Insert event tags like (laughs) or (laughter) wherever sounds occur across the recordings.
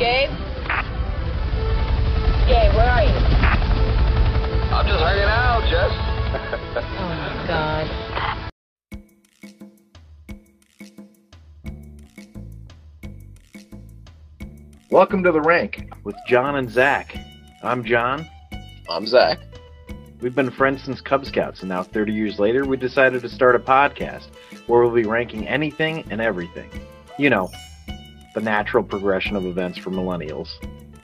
Gabe? Gabe, where are you? I'm just hanging out, Jess. (laughs) Oh my god. Welcome to the rank with John and Zac. I'm John. I'm Zac. We've been friends since Cub Scouts, and now 30 years later, we decided to start a podcast where we'll be ranking anything and everything. You know, the natural progression of events for millennials.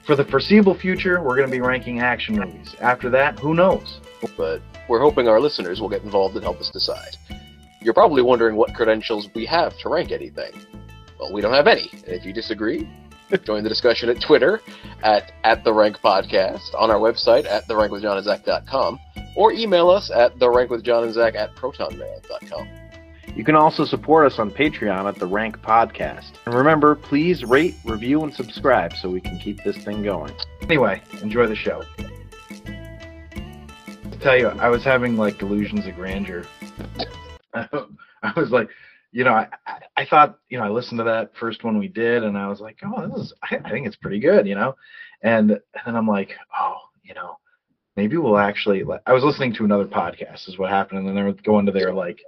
For the foreseeable future, we're going to be ranking action movies. After that, who knows? But we're hoping our listeners will get involved and help us decide. You're probably wondering what credentials we have to rank anything. Well, we don't have any. And if you disagree, join the discussion at Twitter at, at The Rank Podcast, on our website at TheRankWithJohnAndZach.com, or email us at TheRankWithJohnAndZach at ProtonMail.com. You can also support us on Patreon at The Rank Podcast. And remember, please rate, review, and subscribe so we can keep this thing going. Anyway, enjoy the show. To tell you, I was having like delusions of grandeur. (laughs) I was like, you know, I, I, thought, you know, I listened to that first one we did, and I was like, oh, this is, I, think it's pretty good, you know, and, and then I'm like, oh, you know, maybe we'll actually. I was listening to another podcast, is what happened, and then they were going to their like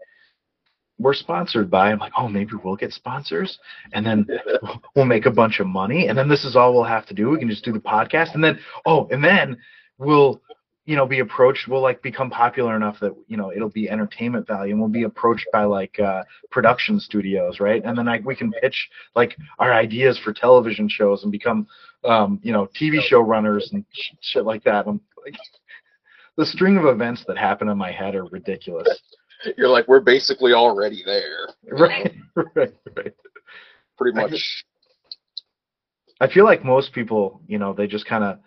we're sponsored by. I'm like, oh, maybe we'll get sponsors, and then (laughs) we'll make a bunch of money, and then this is all we'll have to do. We can just do the podcast, and then oh, and then we'll, you know, be approached. We'll like become popular enough that you know it'll be entertainment value, and we'll be approached by like uh, production studios, right? And then like we can pitch like our ideas for television shows and become, um, you know, TV show runners and sh- shit like that. I'm like, (laughs) the string of events that happen in my head are ridiculous. (laughs) You're like, we're basically already there. Right, (laughs) right, right. Pretty I much. I feel like most people, you know, they just kind of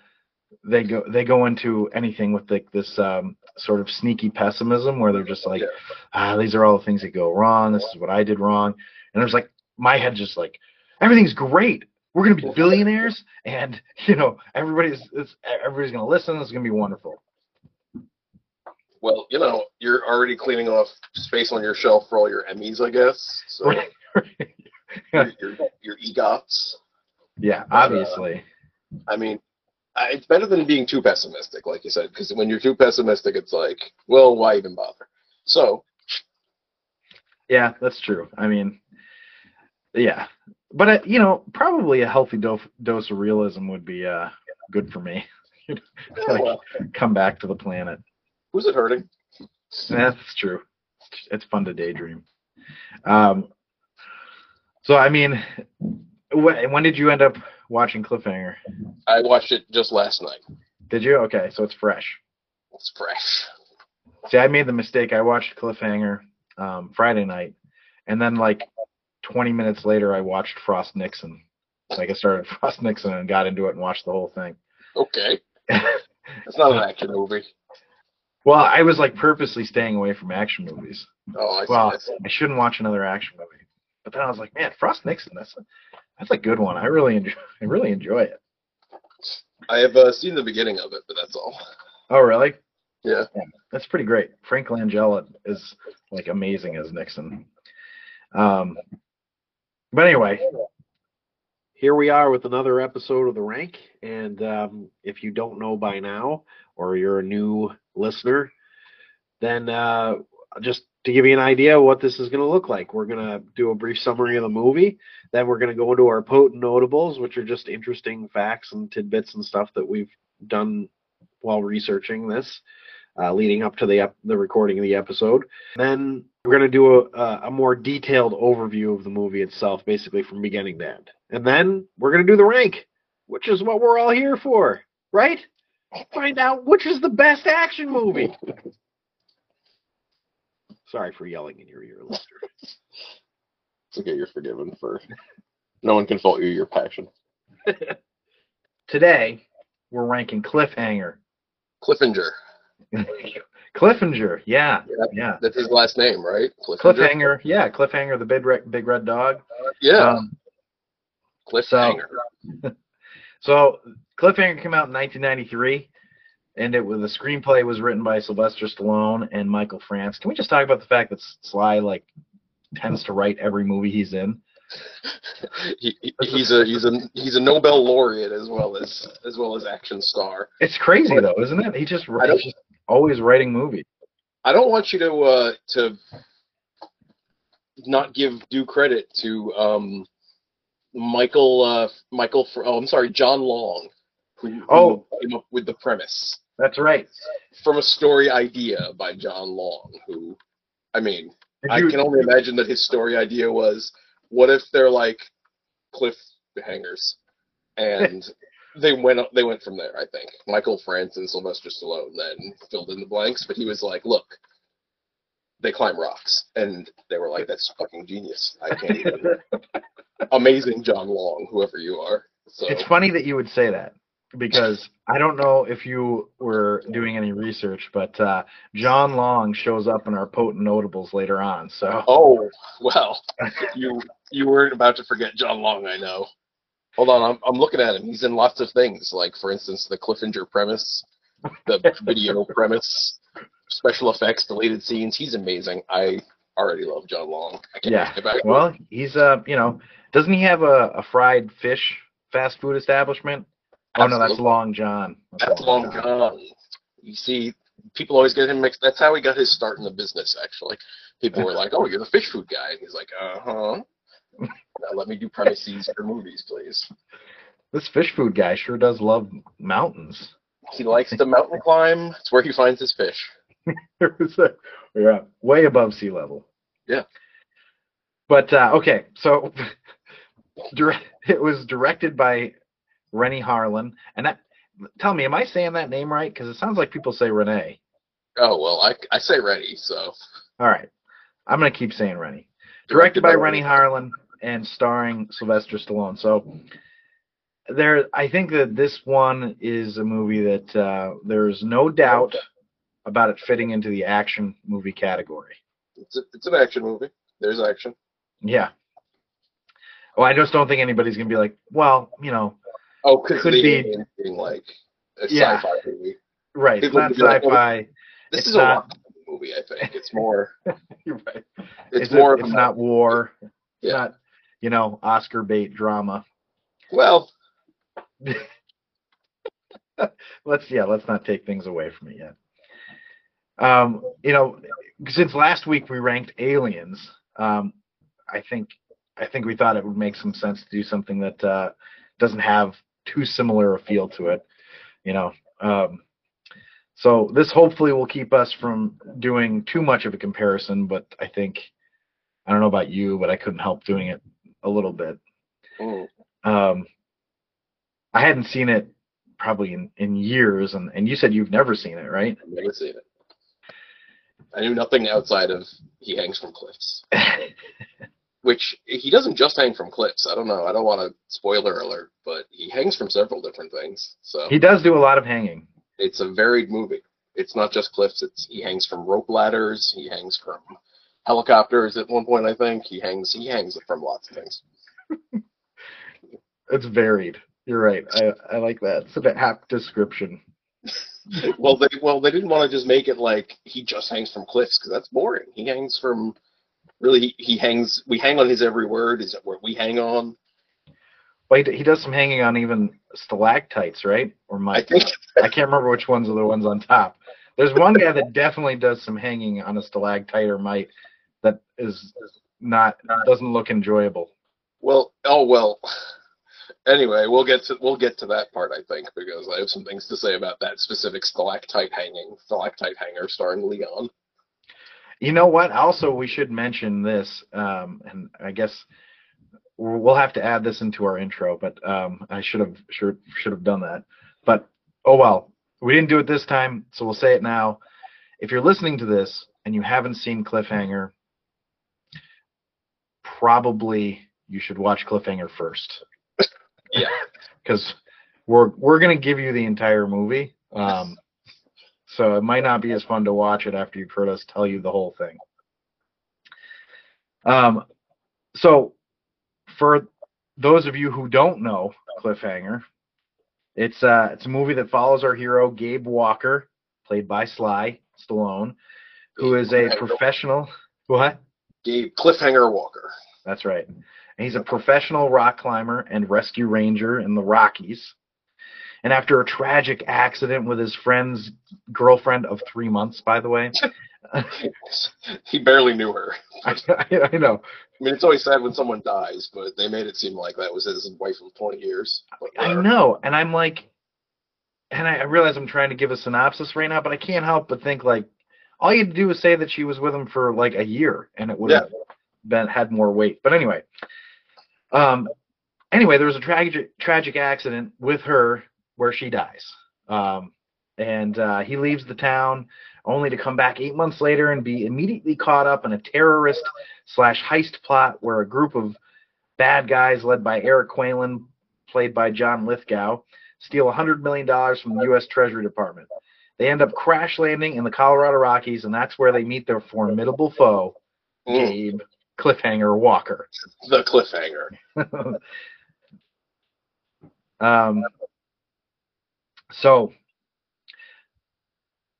they go they go into anything with like this um, sort of sneaky pessimism where they're just like, Yeah. ah, these are all the things that go wrong. This is what I did wrong, and there's like my head just like everything's great. We're gonna be billionaires, and you know everybody's it's, everybody's gonna listen. Is gonna be wonderful. Well, you know, you're already cleaning off space on your shelf for all your Emmys, I guess. So (laughs) your, your, your EGOTs. yeah, obviously. I mean, I- it's better than being too pessimistic, like you said, because when you're too pessimistic, it's like, well, why even bother? So, Yeah, that's true. I mean, yeah, but uh, you know, probably a healthy dose dose of realism would be uh good for me. (laughs) like, well, come back to the planet. Who's it hurting? That's true. It's fun to daydream. Um, so I mean, when, when did you end up watching Cliffhanger? I watched it just last night. Did you? Okay, so it's fresh. It's fresh. See, I made the mistake. I watched Cliffhanger um, Friday night, and then like 20 minutes later, I watched Frost Nixon. Like I started (laughs) Frost Nixon and got into it and watched the whole thing. Okay, (laughs) it's not an action movie. Well, I was like purposely staying away from action movies. Oh, I see. Well, I see. I shouldn't watch another action movie. But then I was like, man, Frost Nixon, that's a, that's a good one. I really enjoy (laughs) I really enjoy it. I have uh, seen the beginning of it, but that's all. Oh, really? Yeah. That's pretty great. Frank Langella is like amazing as Nixon. Um, but anyway, here we are with another episode of The Rank. And um, if you don't know by now, or you're a new listener, then uh, just to give you an idea what this is going to look like, we're going to do a brief summary of the movie. Then we're going to go into our potent notables, which are just interesting facts and tidbits and stuff that we've done while researching this, uh, leading up to the ep- the recording of the episode. Then we're going to do a, a, a more detailed overview of the movie itself, basically from beginning to end. And then we're going to do the rank, which is what we're all here for, right? Find out which is the best action movie. (laughs) Sorry for yelling in your ear, listener. It's (laughs) okay. You're forgiven for. (laughs) No one can fault you. Your passion. Today, we're ranking Cliffhanger. Cliffinger. Cliffinger, yeah, Yeah. yeah. That's his last name, right? Cliffhanger, yeah, Cliffhanger, the big red, big red dog. Yeah. Um, Cliffhanger. (laughs) so Cliffhanger came out in 1993, and it was the screenplay was written by Sylvester Stallone and Michael France. Can we just talk about the fact that Sly like tends to write every movie he's in? (laughs) he, he- he's a he's a he's a Nobel laureate as well as as well as action star. It's crazy though, isn't it? He just I don't- he's just always writing movies. I don't want you to uh, to not give due credit to um, Michael uh, Michael. Oh, I'm sorry, John Long, who, who Oh. came up with the premise That's right. from a story idea by John Long. Who, I mean, I can only imagine that his story idea was, what if they're like cliffhangers, and (laughs) they went they went from there. I think Michael France and Sylvester Stallone then filled in the blanks, but he was like, look, they climb rocks, and they were like, that's fucking genius. I can't even. (laughs) Amazing, John Long, whoever you are. So It's funny that you would say that because I don't know if you were doing any research, but uh, John Long shows up in our potent notables later on. So Oh well, you you weren't about to forget John Long, I know. Hold on, I'm I'm looking at him. He's in lots of things, like for instance, the Cliffinger premise, the (laughs) video premise, special effects, deleted scenes. He's amazing. I already love John Long. I can't Yeah. get back. well, he's uh, you know, doesn't he have a, a fried fish fast food establishment? Oh no, that's Long John. That's long John. You see, people always get him mixed. That's how he got his start in the business. Actually, people were like, "Oh, you're the fish food guy," and he's like, "Uh huh." Now let me do premises for movies, please. This fish food guy sure does love mountains. He likes to mountain climb. It's where he finds his fish. (laughs) yeah, way above sea level. Yeah. But uh, okay, so (laughs) it was directed by Renny Harlin, and that. Tell me, am I saying that name right? Because it sounds like people say Renee. Oh well, I I say ready. So All right, I'm gonna keep saying Renny. Directed by Renny Harlin and starring Sylvester Stallone. So there, I think that this one is a movie that uh, there's no doubt about it fitting into the action movie category. It's a, it's an action movie. There's action. Yeah. Well, I just don't think anybody's gonna be like, well, you know, Oh, could, be like a Yeah. sci-fi movie. right? It's not be like, oh, sci-fi. This It's is a not- rock movie. I think it's more. (laughs) You're right. It's, It's, more. A, of it's a- not war. It's Yeah. not, you know, Oscar bait drama. Well, (laughs) let's yeah, let's not take things away from it yet. Um, you know, since last week we ranked aliens, um, I think I think we thought it would make some sense to do something that uh, doesn't have too similar a feel to it. You know, um, so this hopefully will keep us from doing too much of a comparison. But I think I don't know about you, but I couldn't help doing it a little bit. mm, Um, I hadn't seen it probably in, in years, and, and you said you've never seen it, right? I've never seen it. I knew nothing outside of he hangs from cliffs, (laughs) which he doesn't just hang from cliffs. I don't know. I don't want to spoiler alert, but he hangs from several different things. So he does do a lot of hanging. it's a varied movie. It's not just cliffs. It's he hangs from rope ladders. He hangs from helicopters at one point. I think he hangs. He hangs from lots of things. It's varied. You're right. I, I like that. It's a apt description. (laughs) well, they well they didn't want to just make it like he just hangs from cliffs because that's boring. He hangs from really he, he hangs. We hang on his every word. Is it where we hang on? Wait, he does some hanging on even stalactites, right? Or I think (laughs) I can't remember which ones are the ones on top. There's one guy that definitely does some hanging on a stalactite or mite that is not doesn't look enjoyable. Well, oh well. Anyway, we'll get to we'll get to that part, I think, because I have some things to say about that specific stalactite hanging, stalactite hanger starring Leon. You know what? Also, we should mention this, um, and I guess we'll have to add this into our intro. But um, I should have should should have done that. But oh well, we didn't do it this time, so we'll say it now. If you're listening to this and you haven't seen Cliffhanger, probably you should watch Cliffhanger first. (laughs) Yeah. (laughs) because we're we're gonna give you the entire movie. Um, so it might not be as fun to watch it after you've heard us tell you the whole thing. Um, so for those of you who don't know Cliffhanger, it's uh it's a movie that follows our hero Gabe Walker, played by Sly Stallone, who is a professional. What? Gabe Cliffhanger Walker. That's right. and he's a professional rock climber and rescue ranger in the Rockies. And after a tragic accident with his friend's girlfriend of three months, by the way, (laughs) he barely knew her. (laughs) I, I know. I mean, it's always sad when someone dies, but they made it seem like that was his wife of 20 years. I uh, know, and I'm like, and I realize I'm trying to give a synopsis right now, but I can't help but think like, all you had to do was say that she was with him for like a year, and it would have been had more weight. But anyway, um, anyway, there was a tragic tragic accident with her where she dies, um, and uh, he leaves the town only to come back eight months later and be immediately caught up in a terrorist slash heist plot where a group of bad guys led by Eric Qualen, played by John Lithgow, steal $100 million from the U.S. Treasury Department. They end up crash landing in the Colorado Rockies, and that's where they meet their formidable foe, Mm, Gabe Cliffhanger Walker. the cliffhanger. (laughs) um, so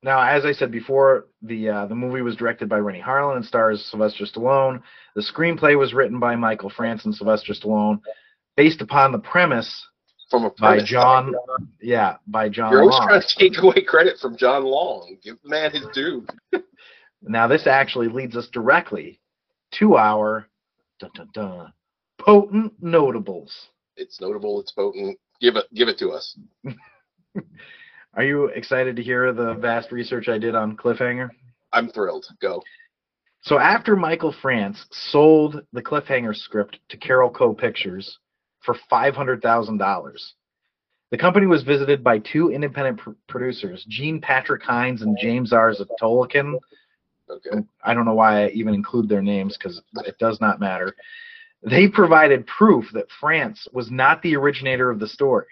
now, as I said before, the uh, the movie was directed by Renny Harlin and stars Sylvester Stallone. The screenplay was written by Michael France and Sylvester Stallone, based upon the premise From a by premise. John. Yeah, by John. You're always Long. trying to take away credit from John Long. Give the man his due. (laughs) Now, this actually leads us directly to our dun, dun, dun, potent notables. It's notable. It's potent. Give it. Give it to us. (laughs) Are you excited to hear the vast research I did on Cliffhanger? I'm thrilled. Go. So after Michael France sold the Cliffhanger script to Carolco Pictures for five hundred thousand dollars, the company was visited by two independent pr- producers, Gene Patrick Hines and James R. Zatolokin. Okay. I don't know why I even include their names because it does not matter. They provided proof that France was not the originator of the story.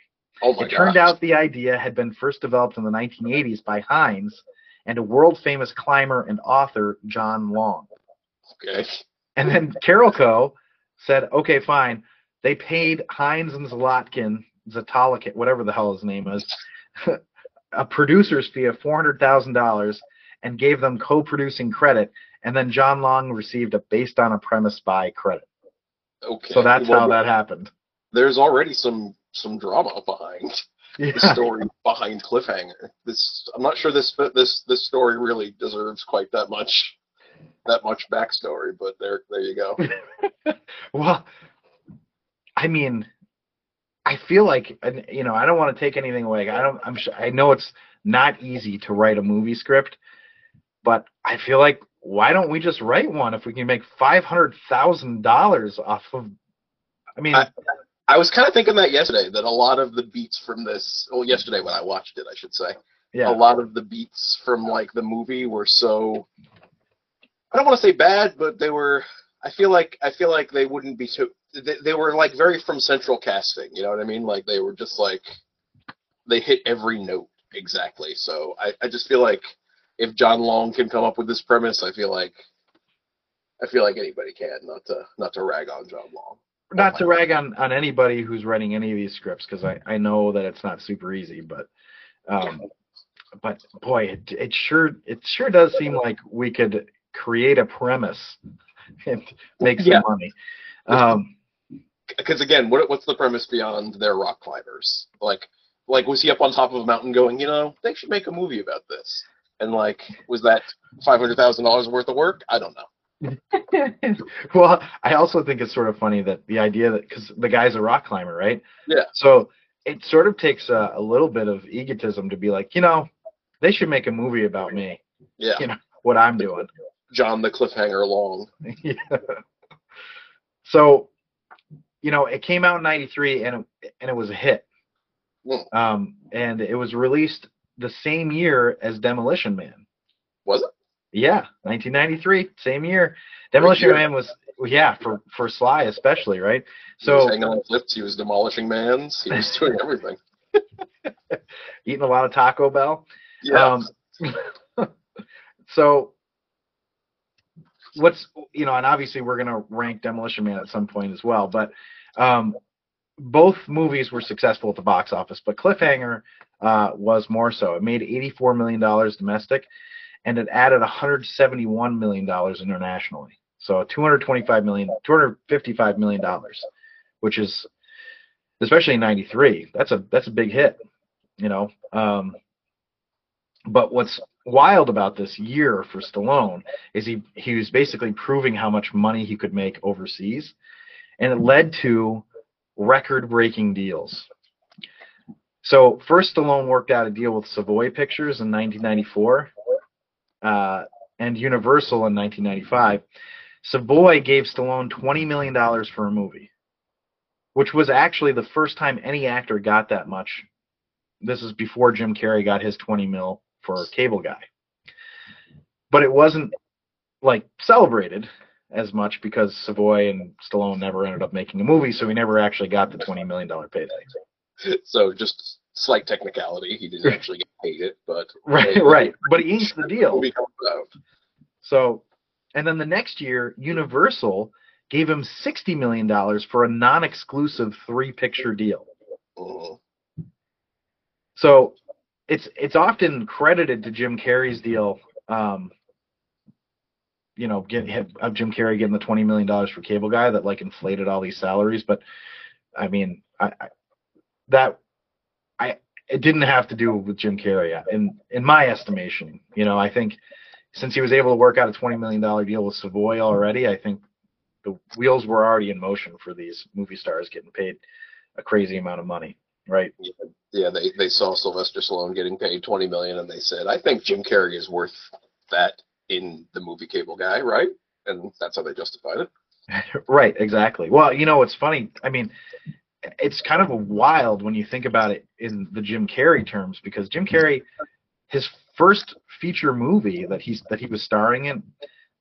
Oh my It turned out the idea had been first developed in the 1980s by Hines and a world famous climber and author, John Long. Okay. And then Carolco said, okay, fine. They paid Hines and Zlotkin, Zatolokin, whatever the hell his name is, (laughs) a producer's fee of $400,000 and gave them co-producing credit. And then John Long received a based on a premise by credit. Okay. So that's Well, how that happened. There's already some some drama behind (laughs) the story behind cliffhanger. This I'm not sure this this this story really deserves quite that much that much backstory, but there there you go. (laughs) Well, I mean, I feel like you know I don't want to take anything away. I don't. I'm. Sure, I know it's not easy to write a movie script, but I feel like why don't we just write one if we can make five hundred thousand dollars off of? I mean, I- I was kind of thinking that yesterday that a lot of the beats from this well yesterday when I watched it I should say yeah, a lot of the beats from like the movie were so I don't want to say bad, but they were. I feel like I feel like they wouldn't be too. They, they were like very from central casting. You know what I mean? Like they were just like they hit every note exactly. So I, I just feel like if John Long can come up with this premise, I feel like I feel like anybody can. Not to not to rag on John Long. not to rag on on anybody who's writing any of these scripts because I I know that it's not super easy, but um, but boy, it it sure it sure does seem like we could create a premise (laughs) and make some Yeah. money. Um, Because again, what what's the premise beyond their rock climbers? Like like was he up on top of a mountain going, you know, they should make a movie about this? And like, was that five hundred thousand dollars worth of work? I don't know. (laughs) well, I also think it's sort of funny that the idea that because the guy's a rock climber, right? Yeah. So it sort of takes a, a little bit of egotism to be like, you know, they should make a movie about me, Yeah, You know. what I'm doing. John the cliffhanger Long. (laughs) yeah. So, you know, it came out in '93 and it, and it was a hit. Mm. Um, and it was released the same year as Demolition Man. Was it? Yeah, 1993, same year. Demolition year. Man was yeah for for Sly especially, right? he was So hanging on cliffs. He was demolishing mans. He was doing (laughs) everything. (laughs) eating a lot of Taco Bell. Yeah. Um, (laughs) so what's you know, and obviously we're gonna rank Demolition Man at some point as well, but um, both movies were successful at the box office, but Cliffhanger uh, was more so. It made 84 million dollars domestic, and it added 171 million dollars internationally. So 225 million, 255 million dollars, which is especially in '93. That's a that's a big hit, you know. Um, but what's wild about this year for Stallone is he he was basically proving how much money he could make overseas, and it led to record-breaking deals. So first, Stallone worked out a deal with Savoy Pictures in 1994, uh, and Universal in 1995. Savoy gave Stallone 20 million dollars for a movie, which was actually the first time any actor got that much. This is before Jim Carrey got his 20 mil for Cable Guy. But it wasn't like celebrated as much because Savoy and Stallone never ended up making a movie, so he never actually got the 20 million dollar payday. (laughs) So just slight technicality. He didn't actually get paid it, but (laughs) Right, right. But he inked the deal. movie comes out. So, and then the next year, Universal gave him sixty million dollars for a non-exclusive three-picture deal. Mhm. So, it's it's often credited to Jim Carrey's deal. Um, you know, get of Jim Carrey getting the twenty million dollars for Cable Guy that like inflated all these salaries. But I mean, I, I that I it didn't have to do with Jim Carrey in in my estimation. You know, I think since he was able to work out a twenty million dollar deal with Savoy already, I think the wheels were already in motion for these movie stars getting paid a crazy amount of money, right? Yeah, they they saw Sylvester Stallone getting paid 20 million, and they said, "I think Jim Carrey is worth that in the movie Cable Guy, right?" And that's how they justified it. (laughs) right, exactly. Well, you know it's funny? I mean, it's kind of a wild when you think about it in the Jim Carrey terms because Jim Carrey, his first feature movie that he's that he was starring in,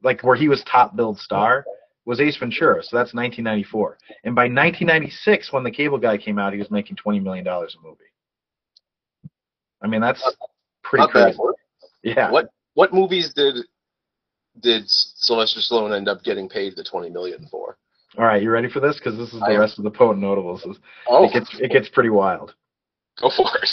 like where he was top billed star, was Ace Ventura. So that's 1994. And by 1996, when the Cable Guy came out, he was making 20 million dollars a movie. I mean, that's pretty Not bad. crazy. Yeah. What what movies did did Sylvester Stallone end up getting paid the 20 million for? All right, you ready for this? Because this is the rest of the potent notables. Oh, It gets it gets pretty wild. go for it.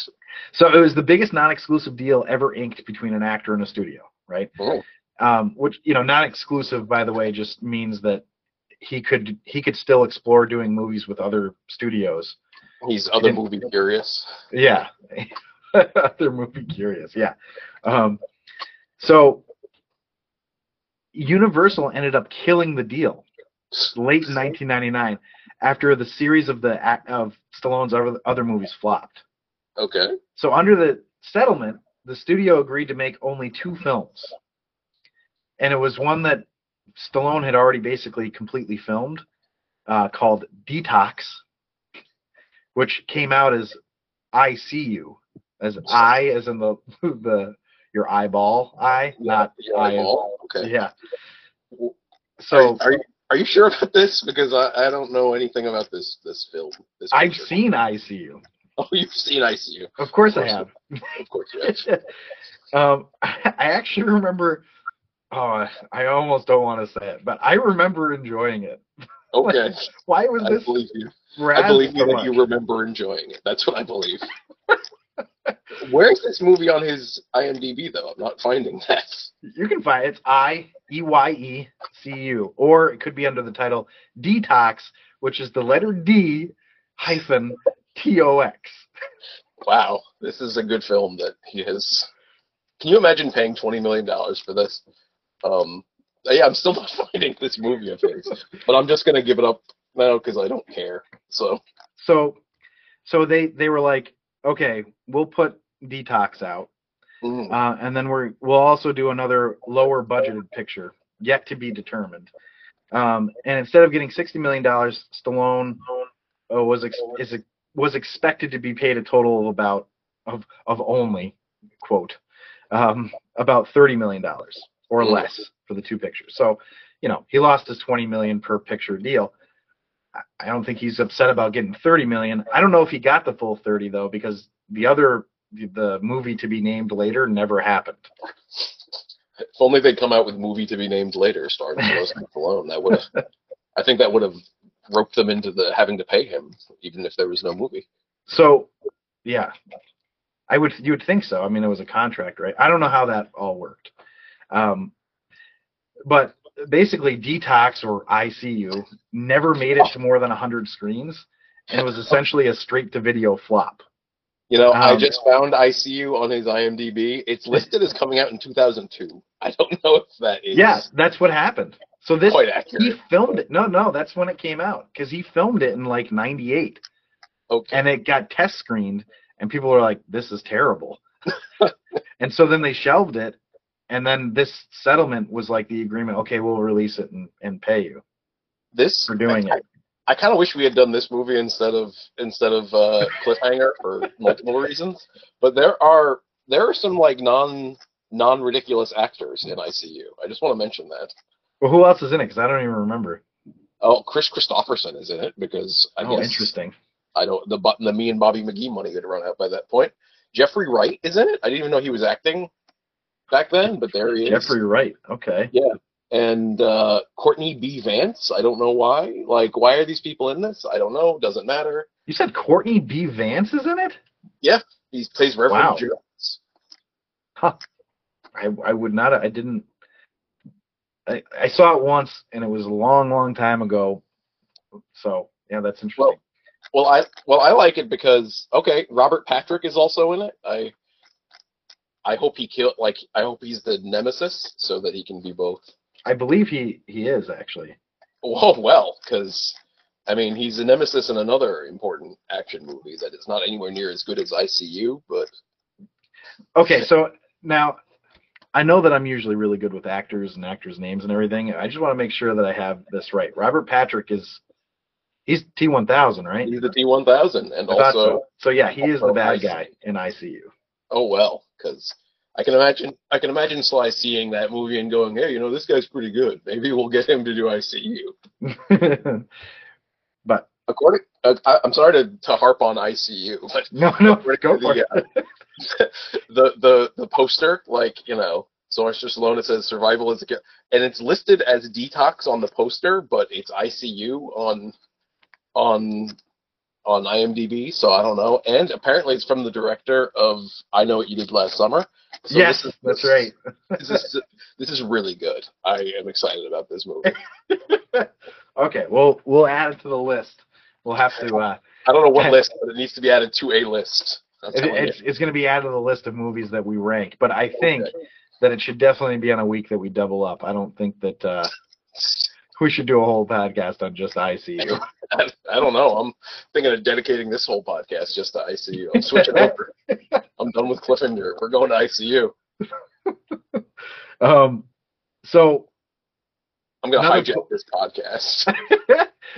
So it was the biggest non-exclusive deal ever inked between an actor and a studio, right? Oh, Um, which you know, non-exclusive, by the way, just means that he could he could still explore doing movies with other studios. he's other movie curious. Yeah, (laughs) other movie curious. Yeah. Um, so Universal ended up killing the deal late in 1999 after the series of the act of Stallone's other, other movies flopped. Okay. So under the settlement, the studio agreed to make only two films. And it was one that Stallone had already basically completely filmed, uh, called Detox, which came out as I See You, as I as in the (laughs) the your eyeball eye, not I. as- eyeball? Okay. Yeah. So So are you are you sure about this? Because I, I don't know anything about this this film. This I've picture. seen ICU. Oh, you've seen ICU. Of course Of I course. have. Of course you have. (laughs) um, (laughs) I actually remember. Oh, I almost don't want to say it, but I remember enjoying it. (laughs) Okay. Why was I this believe you. I believe so you that much? you remember enjoying it. That's what I believe. Where's this movie on his IMDb though? I'm not finding that. You can find it. it's I E Y E C U, or it could be under the title Detox, which is the letter D hyphen T O X. Wow, this is a good film that he has. Can you imagine paying twenty million dollars for this? Um, yeah, I'm still (laughs) not finding this movie of his, but I'm just gonna give it up now because I don't care. So So, so they they were like, okay, we'll put Detox out, mm, uh, and then we're we'll also do another lower budgeted picture yet to be determined. Um, and instead of getting sixty million dollars, Stallone uh, was ex- is was expected to be paid a total of about of of only quote um, about thirty million dollars or Mm. less for the two pictures. So, you know, he lost his twenty million per picture deal. I- don't think he's upset about getting thirty million. I don't know if he got the full thirty though, because the other the, the movie to be named later never happened. if only they'd come out with movie to be named later, starring Sylvester Stallone. That would have. I think that would have roped them into the having to pay him, even if there was no movie. So, yeah, I would you would think so. I mean, it was a contract, right? I don't know how that all worked, um, but basically Detox or ICU never made it to more than 100 screens and it was essentially a straight to video flop. You know, I Um, just found ICU on his IMDb. It's listed as coming out in 2002. I don't know if that is Yeah, that's what happened. So this quite accurate. he filmed it. No, no, that's when it came out because he filmed it in like '98, Okay. and it got test screened, and people were like, "This is terrible," (laughs) and so then they shelved it, and then this settlement was like the agreement. Okay, we'll release it and, and pay you this for doing I, it. I kind of wish we had done this movie instead of instead of uh, Cliffhanger for multiple reasons. But there are there are some like non non ridiculous actors in ICU. I just want to mention that. Well, who else is in it? Because I don't even remember. Oh, Kris Kristofferson is in it because I oh, guess interesting. I don't the bu- the me and Bobby McGee money had run out by that point. Jeffrey Wright is in it. I didn't even know he was acting back then, but there he is. Jeffrey Wright. Okay. Yeah. And uh, Courtney B. Vance. I don't know why. Like, why are these people in this? I don't know. Doesn't matter. You said Courtney B. Vance is in it? Yeah. He plays Reverend Wow. Jones. Huh. I I would not. I didn't. I I saw it once, and it was a long, long time ago. So yeah, that's interesting. Well, Well, I well I like it because okay, Robert Patrick is also in it. I I hope he kill like I hope he's the nemesis so that he can be both. I believe he he is actually. Oh well, because I mean he's a nemesis in another important action movie that is not anywhere near as good as ICU, but Okay, so now I know that I'm usually really good with actors and actors' names and everything. I just want to make sure that I have this right. Robert Patrick is he's T1000, right? he's the T1000 and also so. So yeah, he is the bad ICU. guy in ICU. oh well, because I can imagine I can imagine Sly seeing that movie and going, hey, you know this guy's pretty good. Maybe we'll get him to do ICU. (laughs) but According, uh, I, I'm sorry to, to harp on ICU, but (laughs) no, no, go for the, it. uh, (laughs) the the the poster, like you know, Sylvester Stallone, it says survival is a gi- and it's listed as detox on the poster, but it's ICU on on on IMDb, so I don't know. And apparently, it's from the director of I Know What You Did Last Summer. So yes, this is, that's right. (laughs) This is this is really good. I am excited about this movie. (laughs) okay, well, we'll add it to the list. We'll have to. Uh, I don't know what (laughs) list, but it needs to be added to a list. It, it's it's going to be added to the list of movies that we rank. But I think Okay. that it should definitely be on a week that we double up. I don't think that uh, we should do a whole podcast on just ICU. I, (laughs) I don't know. I'm thinking of dedicating this whole podcast just to ICU. I'm switching over. (laughs) I'm done with Cliffhanger. We're going to ICU. (laughs) Um, so I'm going to hijack po- this podcast.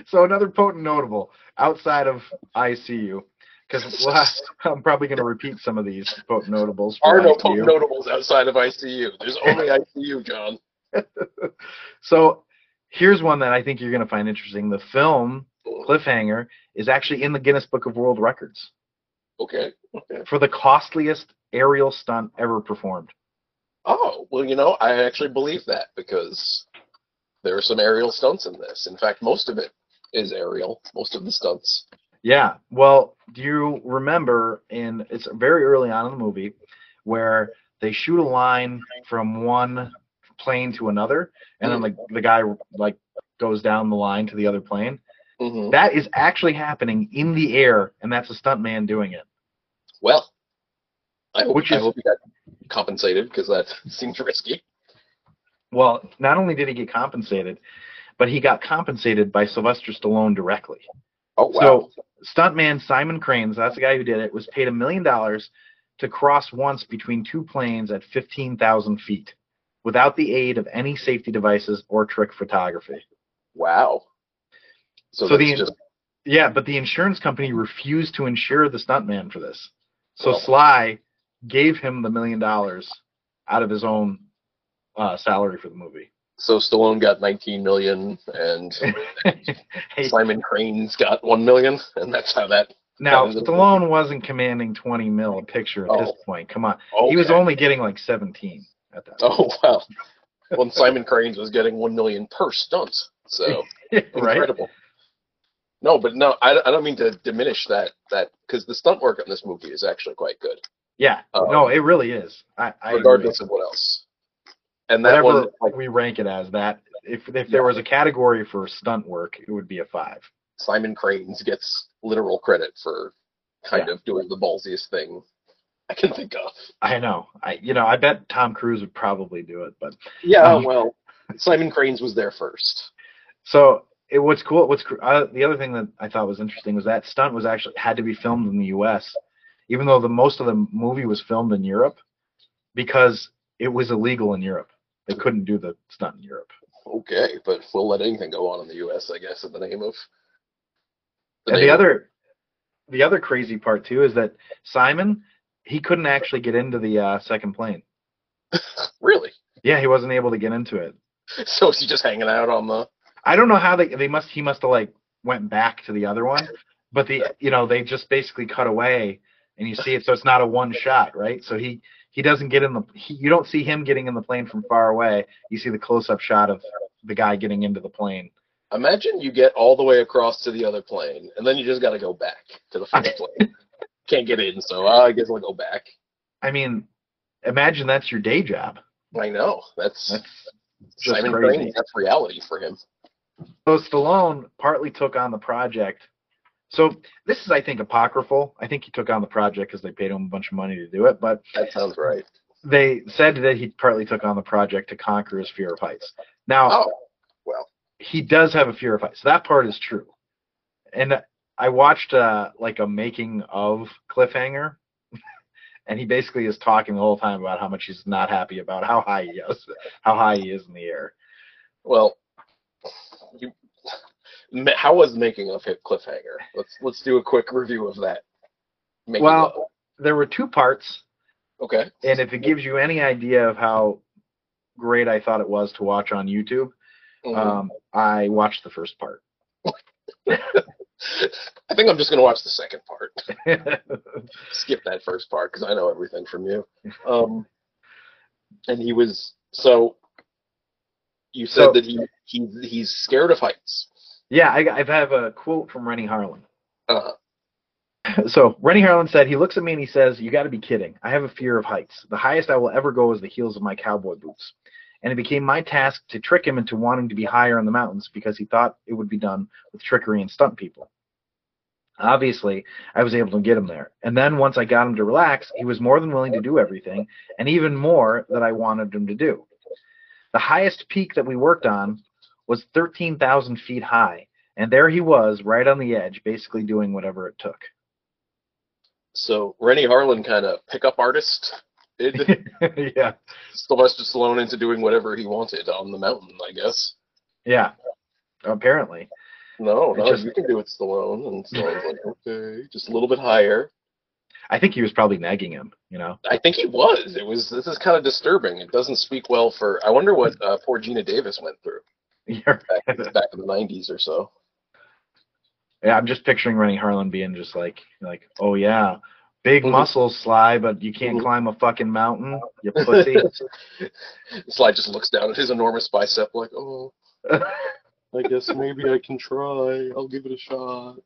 so another potent notable outside of ICU, because we'll I'm probably going to repeat some of these potent notables. Are no ICU. potent notables outside of ICU. There's only ICU, John. So here's one that I think you're going to find interesting. The film Cliffhanger is actually in the Guinness Book of World Records Okay. Okay. for the costliest aerial stunt ever performed. Oh, well, you know, I actually believe that because there are some aerial stunts in this. In fact, most of it is aerial. Most of the stunts. Yeah. Well, do you remember in it's very early on in the movie where they shoot a line from one plane to another and then like the guy like goes down the line to the other plane? hmm That is actually happening in the air and that's a stuntman doing it. Well, I hope, Which I hope he got compensated because that (laughs) seems risky. Well, not only did he get compensated, but he got compensated by Sylvester Stallone directly. Oh wow! So, stuntman Simon Cranes, that's the guy who did it, was paid a million dollars to cross once between two planes at 15,000 feet without the aid of any safety devices or trick photography. wow. So, So the- just Yeah, but the insurance company refused to insure the stuntman for this. So Well. Sly gave him the million dollars out of his own uh, salary for the movie. so Stallone got 19 million and (laughs) Simon Crane's got 1 million, and that's how that. now, That was a- Stallone wasn't commanding 20 mil a picture at this Oh. point. Come on. Okay. He was only getting like 17 at that Oh wow! (laughs) Well, Simon Crane's was getting 1 million per stunt, so point. (laughs) right? incredible. No, but no, I, I don't mean to diminish that that because the stunt work on this movie is actually quite good, Yeah. Um, no, it really is. I, I regardless of what else. And that whatever one, like, we rank it as, that if if there was a category for stunt work, it would be a five. Simon Cranes gets literal credit for kind Yeah. of doing the ballsiest thing I can think of. I know. I you know I bet Tom Cruise would probably do it, but Yeah, Um, well, Simon Cranes was there first. so it what's cool. What's uh, the other thing that I thought was interesting was that stunt was actually had to be filmed in the U.S. even though the most of the movie was filmed in Europe because it was illegal in Europe. They couldn't do the stunt in Europe. Okay, but we'll let anything go on in the U.S. I guess in the name of. and the name of- other the other crazy part too is that Simon he couldn't actually get into the uh, second plane. (laughs) really, Yeah, he wasn't able to get into it. so is he just hanging out on the? I don't know how they they must he must have like went back to the other one, but the (laughs) you know they just basically cut away and you see it so it's not a one shot right. So he he doesn't get in the he, you don't see him getting in the plane from far away. You see the close up shot of the guy getting into the plane. Imagine you get all the way across to the other plane, and then you just got to go back to the first (laughs) plane. Can't get in, so uh, I guess I'll go back. I mean, imagine that's your day job. I know that's, That's just Simon crazy. Cranes. That's reality for him. So Stallone partly took on the project. So this is, I think, apocryphal. I think he took on the project because they paid him a bunch of money to do it. But That sounds right. they said that he partly took on the project to conquer his fear of heights. Now Oh, well, he does have a fear of heights. So That part is true. And I watched uh, like a making of Cliffhanger, (laughs) and he basically is talking the whole time about how much he's not happy about how high he is, how high he is in the air. well, you, how was making of Hip Cliffhanger? Let's let's do a quick review of that. Making Well, there were two parts. okay. And if it gives you any idea of how great I thought it was to watch on YouTube, Mhm. um, I watched the first part. (laughs) I think I'm just gonna watch the second part. (laughs) Skip that first part because I know everything from you. (laughs) Um, and he was so. You said So- that he he he's scared of heights. yeah, I, I have a quote from Renny Harlin. Uh, (laughs) So Renny Harlin said, he looks at me and he says, "You got to be kidding! I have a fear of heights. The highest I will ever go is the heels of my cowboy boots." And it became my task to trick him into wanting to be higher in the mountains because he thought it would be done with trickery and stunt people. Obviously, I was able to get him there. And then once I got him to relax, he was more than willing to do everything, and even more that I wanted him to do. The highest peak that we worked on was 13,000 feet high, and there he was, right on the edge, basically doing whatever it took. so Renny Harlin kind of pickup artist. (laughs) Did yeah, Sylvester Stallone into doing whatever he wanted on the mountain, I guess. yeah. Apparently, No, It no, just- you can do it, Stallone. And Stallone's like, (laughs) okay, just a little bit higher. I think he was probably nagging him. You know, I think he was. It was. This is kind of disturbing. It doesn't speak well for. I wonder what uh, poor Geena Davis went through (laughs) You're- back, back in the '90s or so. yeah. I'm just picturing Renny Harlin being just like, like, oh yeah, big muscles, Sly, but you can't climb a fucking mountain, you pussy. (laughs) Sly just looks down at his enormous bicep, like, oh, (laughs) I guess maybe I can try. I'll give it a shot.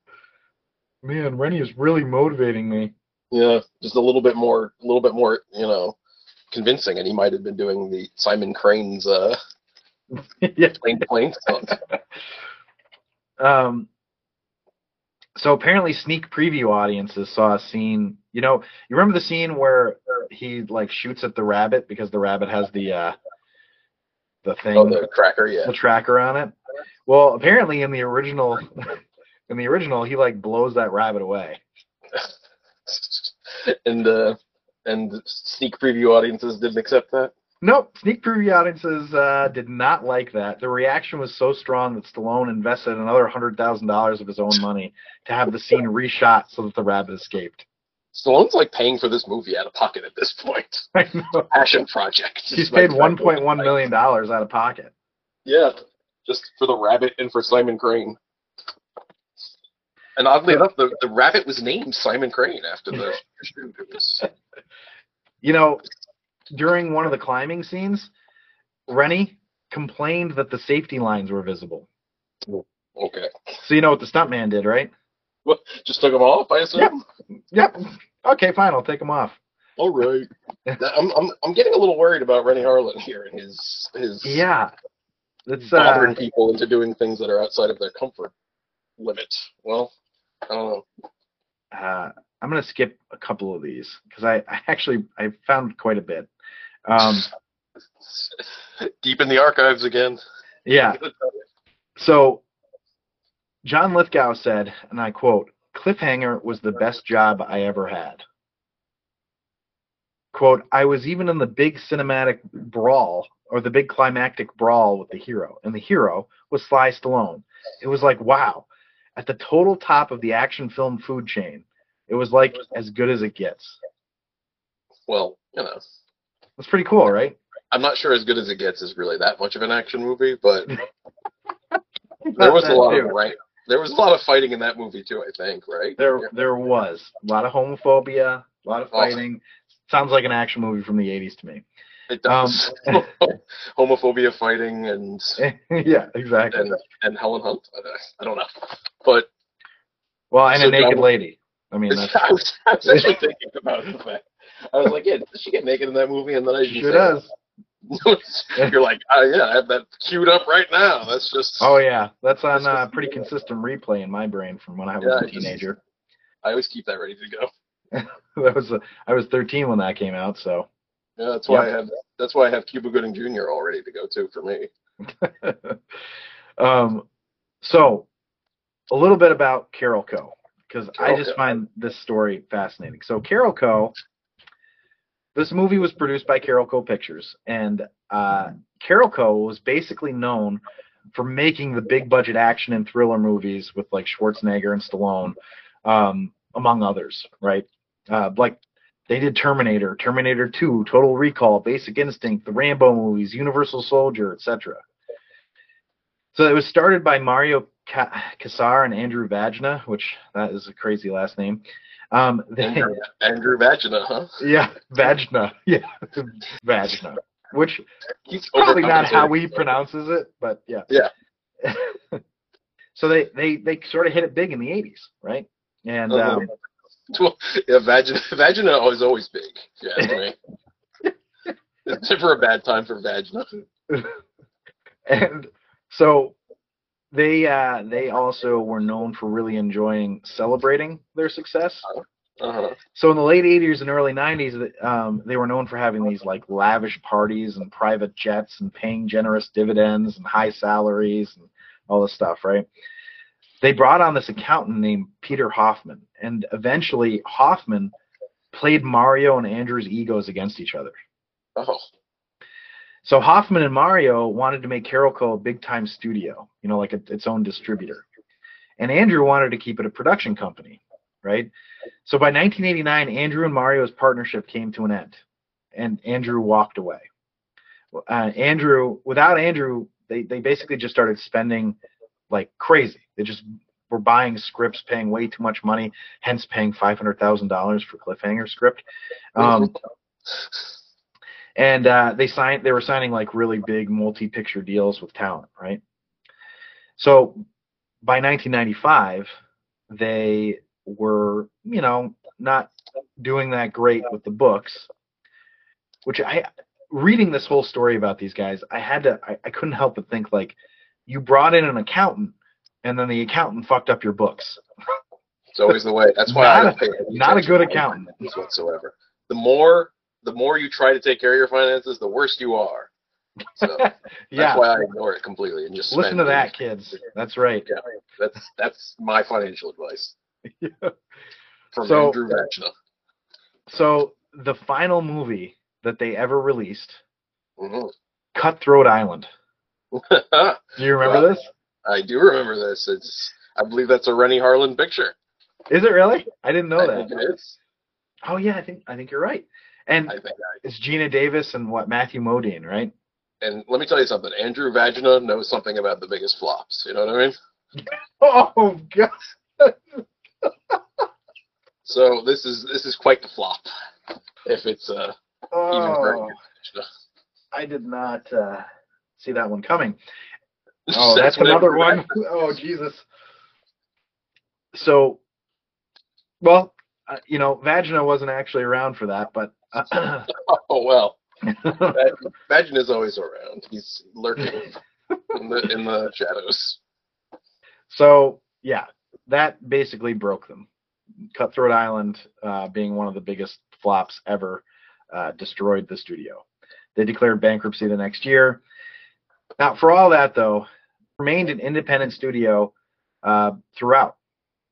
Man, Renny is really motivating me. Yeah, just a little bit more, a little bit more, you know, convincing, and he might have been doing the Simon Crane's uh, (laughs) yeah. plane plane stunt. Um, so apparently, sneak preview audiences saw a scene. You know, you remember the scene where he like shoots at the rabbit because the rabbit has the uh, the thing, Oh, the cracker, yeah. the tracker on it. Well, apparently in the original, (laughs) in the original, he like blows that rabbit away. (laughs) and uh, and sneak preview audiences didn't accept that. Nope, sneak preview audiences uh, did not like that. The reaction was so strong that Stallone invested another hundred thousand dollars of his own money to have the scene reshot so that the rabbit escaped. Stallone's like paying for this movie out of pocket at this point. (laughs) I know. Passion project. He's paid one point one million dollars out of pocket. Yeah, just for the rabbit and for Simon Crane. And oddly enough, the, the rabbit was named Simon Crane after the shoot. It was, You know, during one of the climbing scenes, Renny complained that the safety lines were visible. okay. So you know what the stuntman did, right? What, just took them off, I assume? Yep. yep. Okay, fine. I'll take them off. All right. (laughs) I'm, I'm, I'm getting a little worried about Renny Harlin here and his his Yeah. It's bothering uh, people into doing things that are outside of their comfort limit. Well, I don't know. uh, I'm gonna skip a couple of these because I, I actually I found quite a bit. Um, (laughs) Deep in the archives again. yeah. (laughs) So John Lithgow said, and I quote, "Cliffhanger was the best job I ever had." Quote, I was even in the big cinematic brawl or the big climactic brawl with the hero, and the hero was Sly Stallone. It was like, wow, at the total top of the action film food chain, it was like as good as it gets. Well, you know, That's pretty cool, right? I'm not sure as good as it gets is really that much of an action movie, but (laughs) there was a lot too. of right. There was a lot of fighting in that movie too. I think, right? There, Yeah. there was a lot of homophobia, a lot of Awesome. fighting. Sounds like an action movie from the '80s to me. It does. Um, (laughs) (laughs) homophobia, fighting, and (laughs) yeah, exactly. and and Helen Hunt. I don't- know, but well, and so a naked John- lady. I mean, that's, I was, I was actually thinking about the fact. I was like, yeah, does she get naked in that movie? And then I sure say does. (laughs) You're like, oh yeah, I have that queued up right now. That's just. Oh yeah, that's on uh, pretty consistent replay in my brain from when I was Yeah, a I just- teenager. I always keep that ready to go. (laughs) that was uh, I was 13 when that came out, so Yeah, that's why I have. That's why I have Cuba Gooding Jr. all ready to go too for me. (laughs) um, so a little bit about Carolco. Because I just find this story fascinating. So Carolco. This movie was produced by Carolco. Pictures, and uh, Carolco. was basically known for making the big budget action and thriller movies with like Schwarzenegger and Stallone, um, among others, right? Uh, like they did Terminator, Terminator 2, Total Recall, Basic Instinct, the Rambo movies, Universal Soldier, etc. So it was started by Mario Kassar and Andrew Vajna, which that is a crazy last name. Um, (laughs) they, Andrew, Andrew Vagina, huh? yeah, Vagina, (laughs) yeah, Vagina, which He's probably not how he pronounces it, but yeah. Yeah. (laughs) so they, they they sort of hit it big in the 80s, right? And Uh-huh. um, Well, yeah, Vagina, Vagina is always big. ask me. it's never a bad time for Vagina. and so they uh, they also were known for really enjoying celebrating their success. Uh-huh. So in the late 80s and early 90s, um, they were known for having these like lavish parties and private jets and paying generous dividends and high salaries and all this stuff, right? They brought on this accountant named Peter Hoffman, and eventually Hoffman played Mario and Andrew's egos against each other. Oh, So Hoffman and Mario wanted to make Carolco a big time studio, you know, like a, its own distributor. And Andrew wanted to keep it a production company, right? So by 1989, Andrew and Mario's partnership came to an end, and Andrew walked away. Uh, Andrew, without Andrew, they, they basically just started spending like crazy. They just were buying scripts, paying way too much money, hence paying $500,000 for Cliffhanger script. Um, and uh, they signed they were signing like really big multi-picture deals with talent right so by 1995 they were you know not doing that great with the books which i reading this whole story about these guys i had to i, I couldn't help but think like you brought in an accountant and then the accountant fucked up your books it's always the way. That's why Not I a- don't pay not a good accountant. whatsoever. The more, the more you try to take care of your finances, the worse you are. So (laughs) that's yeah why I ignore it completely and just listen to it. that kids that's right Yeah, that's that's my financial advice (laughs) yeah. from So- Andrew Vagina. So the final movie that they ever released, Mhm. Cutthroat Island. (laughs) Do you remember Well, this? I do remember this. It's I believe that's a Renny Harlin picture. Is it really? I didn't know I that. think it is. Oh yeah, I think I think you're right. And I. I, it's Geena Davis and what Matthew Modine, right? and let me tell you something. Andrew Vagina knows something about the biggest flops. You know what I mean? (laughs) Oh god. (laughs) So this is this is quite the flop. If it's uh Oh. I did not uh, see that one coming. (laughs) Oh, that's what another one. Oh Jesus. So, well, uh, you know, Vagina wasn't actually around for that, but. Oh well. (laughs) Vag- is always around. He's lurking. in the in the shadows. So yeah, that basically broke them. Cutthroat Island, uh, being one of the biggest flops ever, uh, destroyed the studio. They declared bankruptcy the next year. Now, for all that though, remained an independent studio uh, throughout.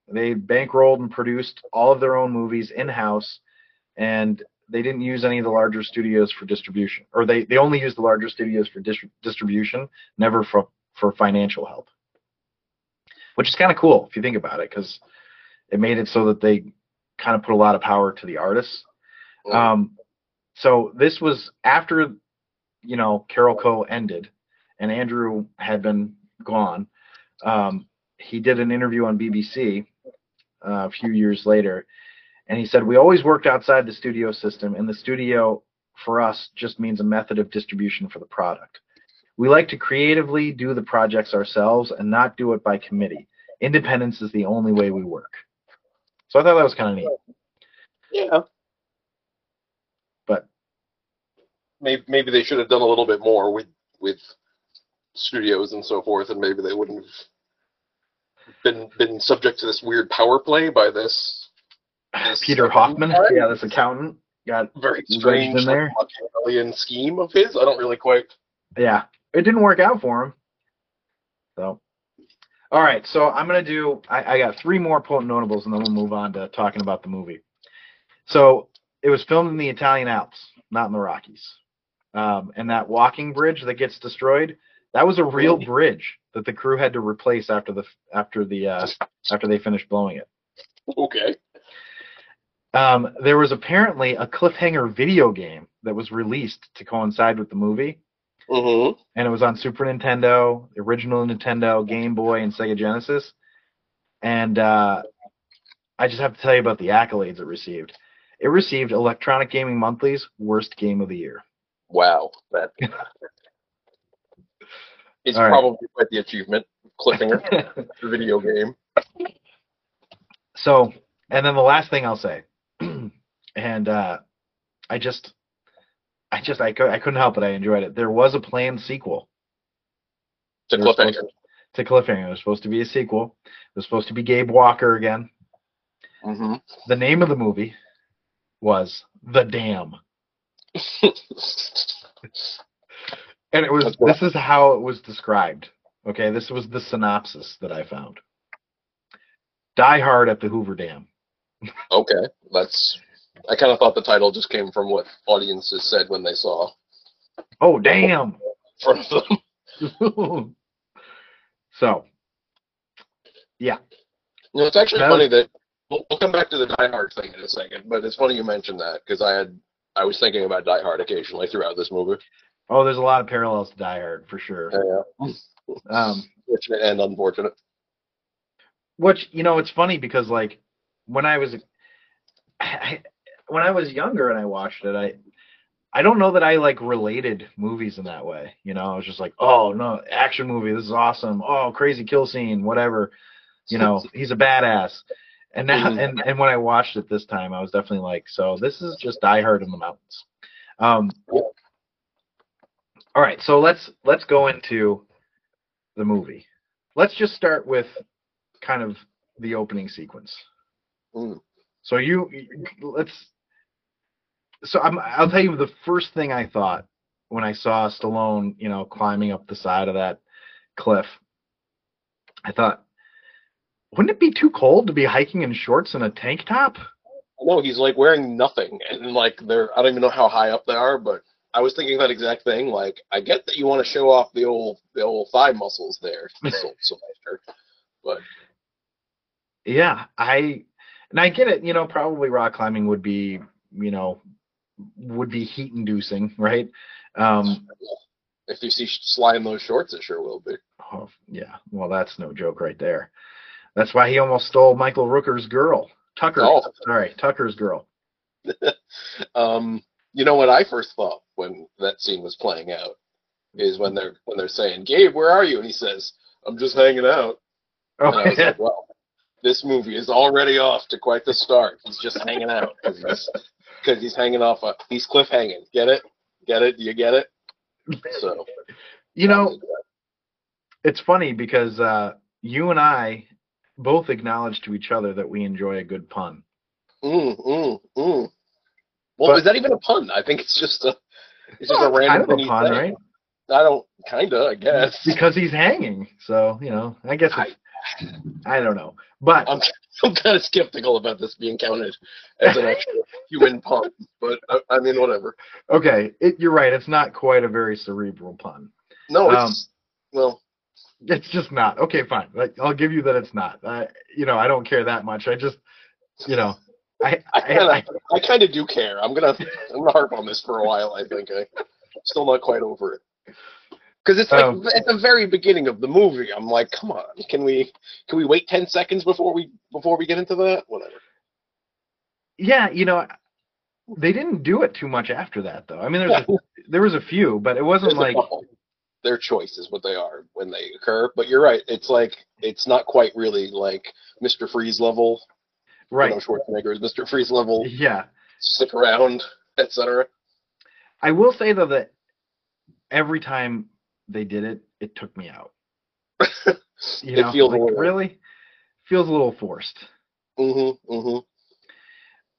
They bankrolled and produced all of their own movies in house, and they didn't use any of the larger studios for distribution, or they, they only used the larger studios for dis- distribution, never for for financial help. Which is kind of cool if you think about it, because it made it so that they kind of put a lot of power to the artists. Um, so this was after, you know, Carolco. ended, and Andrew had been gone. Um, he did an interview on BBC uh, a few years later, and he said, "We always worked outside the studio system, and the studio for us just means a method of distribution for the product. We like to creatively do the projects ourselves and not do it by committee. Independence is the only way we work." So I thought that was kind of neat. yeah, oh. But maybe maybe they should have done a little bit more with with studios and so forth, and maybe they wouldn't have been been subject to this weird power play by this, this (sighs) Peter Hoffman, yeah, this accountant, got very strange in there. like, scheme of his. I don't really quite. yeah, it didn't work out for him. So, all right, so I'm gonna do. I, I got three more potent notables, and then we'll move on to talking about the movie. So it was filmed in the Italian Alps, not in the Rockies. Um, and that walking bridge that gets destroyed, that was a real bridge that the crew had to replace after the after the uh, after they finished blowing it. Okay. Um, there was apparently a cliffhanger video game that was released to coincide with the movie. Mm-hmm. and it was on Super Nintendo, original Nintendo, Game Boy, and Sega Genesis. And uh, I just have to tell you about the accolades it received. It received Electronic Gaming Monthly's worst game of the year. Wow, that (laughs) is All right. probably quite the achievement. Cliffhanger (laughs) video game. So, and then the last thing I'll say, and uh, I just, I just, I, I couldn't help it. I enjoyed it. There was a planned sequel To cliffhanger. supposed to Cliffhanger. It was supposed to be a sequel. It was supposed to be Gabe Walker again. Mm-hmm. The name of the movie was The Dam. (laughs) And it was this is how it was described. Okay, this was the synopsis that I found. Die Hard at the Hoover Dam. okay, that's. I kind of thought the title just came from what audiences said when they saw Oh damn. in front of them. (laughs) so You know, it's actually That funny was- that we'll, we'll come back to the Die Hard thing in a second, but it's funny you mentioned that because I had I was thinking about Die Hard occasionally throughout this movie. oh there's a lot of parallels to Die Hard for sure. Yeah, (laughs) Um fortunate and unfortunate. which you know it's funny because like when I was I, when I was younger and I watched it I I don't know that I like related movies in that way. You know, I was just like, oh no, action movie, this is awesome. Oh, crazy kill scene, whatever. You know, (laughs) he's a badass. And now, Mhm. and and when I watched it this time, I was definitely like, so this is just Die Hard in the mountains. Um, all right, so let's let's go into the movie. Let's just start with kind of the opening sequence. Mm. So you let's. So I'm, I'll tell you the first thing I thought when I saw Stallone, you know, climbing up the side of that cliff. I thought, wouldn't it be too cold to be hiking in shorts and a tank top? No, he's like wearing nothing, and like they're I don't even know how high up they are, but I was thinking that exact thing. Like I get that you want to show off the old the old thigh muscles there, (laughs) but Yeah, I and I get it. You know, probably rock climbing would be, you know, would be heat inducing, right? Um, if you see Sly in those shorts, it sure will be. oh, yeah. Well, that's no joke right there. That's why he almost stole Michael Rooker's girl, Tucker. Oh. Sorry, Tucker's girl. (laughs) Um, you know what I first thought when that scene was playing out is when they're when they're saying, "Gabe, where are you?" and he says, "I'm just hanging out." And I Oh, was like, "Well, this movie is already off to quite the start. He's just hanging out because he's, 'cause he's hanging off a he's cliff hanging. Get it? Get it? Do you get it?" So you know, it's funny because uh, you and I both acknowledge to each other that we enjoy a good pun. Mm, mm, mm. Well, But- is that even a pun? I think it's just a it's just Well, a random kind of a pun, say. right? I don't kinda, I guess. Because he's hanging. So you know, I guess I- I don't know, but I'm I'm kind of skeptical about this being counted as an actual (laughs) human pun, but I, I mean, whatever. okay, it, you're right. It's not quite a very cerebral pun. No, it's Um, well, It's just not. Okay, fine. Like I'll give you that it's not. I, you know, I don't care that much. I just, you know, I, I I, kind of I kind of do care. I'm gonna I'm gonna harp on this for a while. I think I am still not quite over it because it's like Um, at the very beginning of the movie. I'm like, come on, can we can we wait ten seconds before we before we get into that? Whatever. yeah, you know, they didn't do it too much after that though. I mean, there's a, there was a few, but it wasn't There's like their choice is what they are when they occur. But you're right. It's like it's not quite really like Mr. Freeze level. right. You know, Schwarzenegger's Mr. Freeze level. Yeah, Stick around, etc. I will say though that every time they did it, it took me out. (laughs) You It know, feels like really feels a little forced. Mhm. Mhm.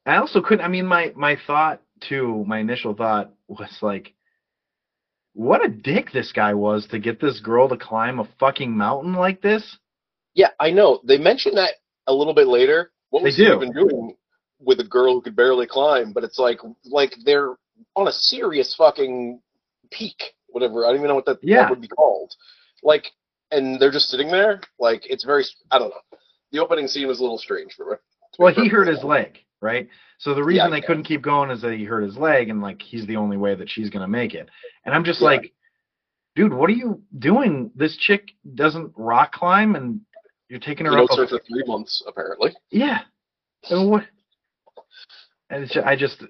I also couldn't. I mean, my my thought too. My initial thought was like, what a dick this guy was to get this girl to climb a fucking mountain like this. Yeah, I know. They mentioned that a little bit later. What They was he do. even doing with a girl who could barely climb? But it's like like they're on a serious fucking peak, whatever. I don't even know what that, Yeah. would be called. Like, and they're just sitting there. Like, it's very. I don't know. The opening scene was a little strange for me. Well, he hurt his leg, right? So the reason Yeah, they yeah. couldn't keep going is that he hurt his leg, and like he's the only way that she's gonna make it. And I'm just like, dude, what are you doing? This chick doesn't rock climb, and you're taking He her up. A, her for three months, apparently. yeah. And what? And it's ju- I just,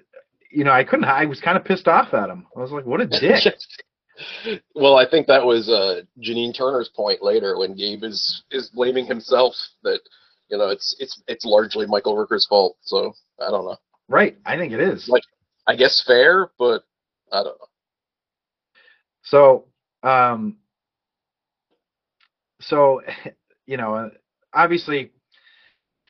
you know, I couldn't. I was kind of pissed off at him. I was like, what a (laughs) dick. Well, I think that was uh, Janine Turner's point later when Gabe is is blaming himself that you know it's it's it's largely Michael Rooker's fault. So I don't know. right? I think it is. Like- I guess fair, but I don't know. So, um, so (laughs) you know, uh, obviously,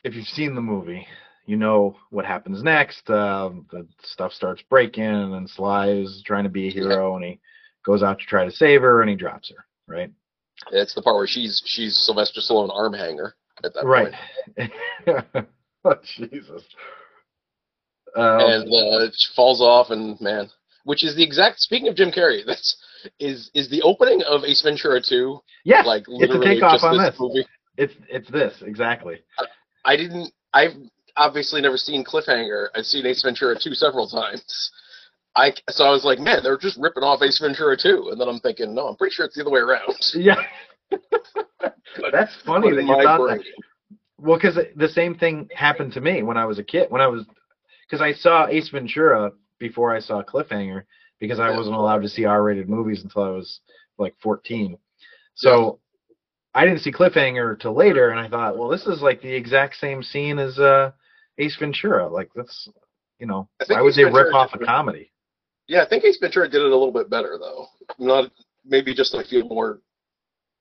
if you've seen the movie, you know what happens next. Um, the stuff starts breaking, and then Sly is trying to be a hero, and he goes out to try to save her, and he drops her. Right. It's the part where she's she's Sylvester Stallone arm hanger at that Right. point, (laughs) oh, Jesus. Um, and uh, she falls off, and man, which is the exact. Speaking of Jim Carrey, (laughs) that's is is the opening of Ace Ventura 2 Yeah, like it's a literally takeoff just on this this. movie. It's it's this exactly. I didn't. I've obviously never seen Cliffhanger. I've seen Ace Ventura 2 several (laughs) times. I so I was like, man, they're just ripping off Ace Ventura 2, and then I'm thinking, no, I'm pretty sure it's the other way around. (laughs) Yeah. That's funny that you thought brain- that. Well, because the same thing happened to me when I was a kid. When I was, because I saw Ace Ventura before I saw Cliffhanger, because I Yeah. wasn't allowed to see R-rated movies until I was like 14. So I didn't see Cliffhanger till later, and I thought, well, this is like the exact same scene as uh, Ace Ventura. Like that's, you know, I would Ace Ventura rip off a comedy? Yeah, I think Ace Ventura did it a little bit better though. Not maybe just I feel more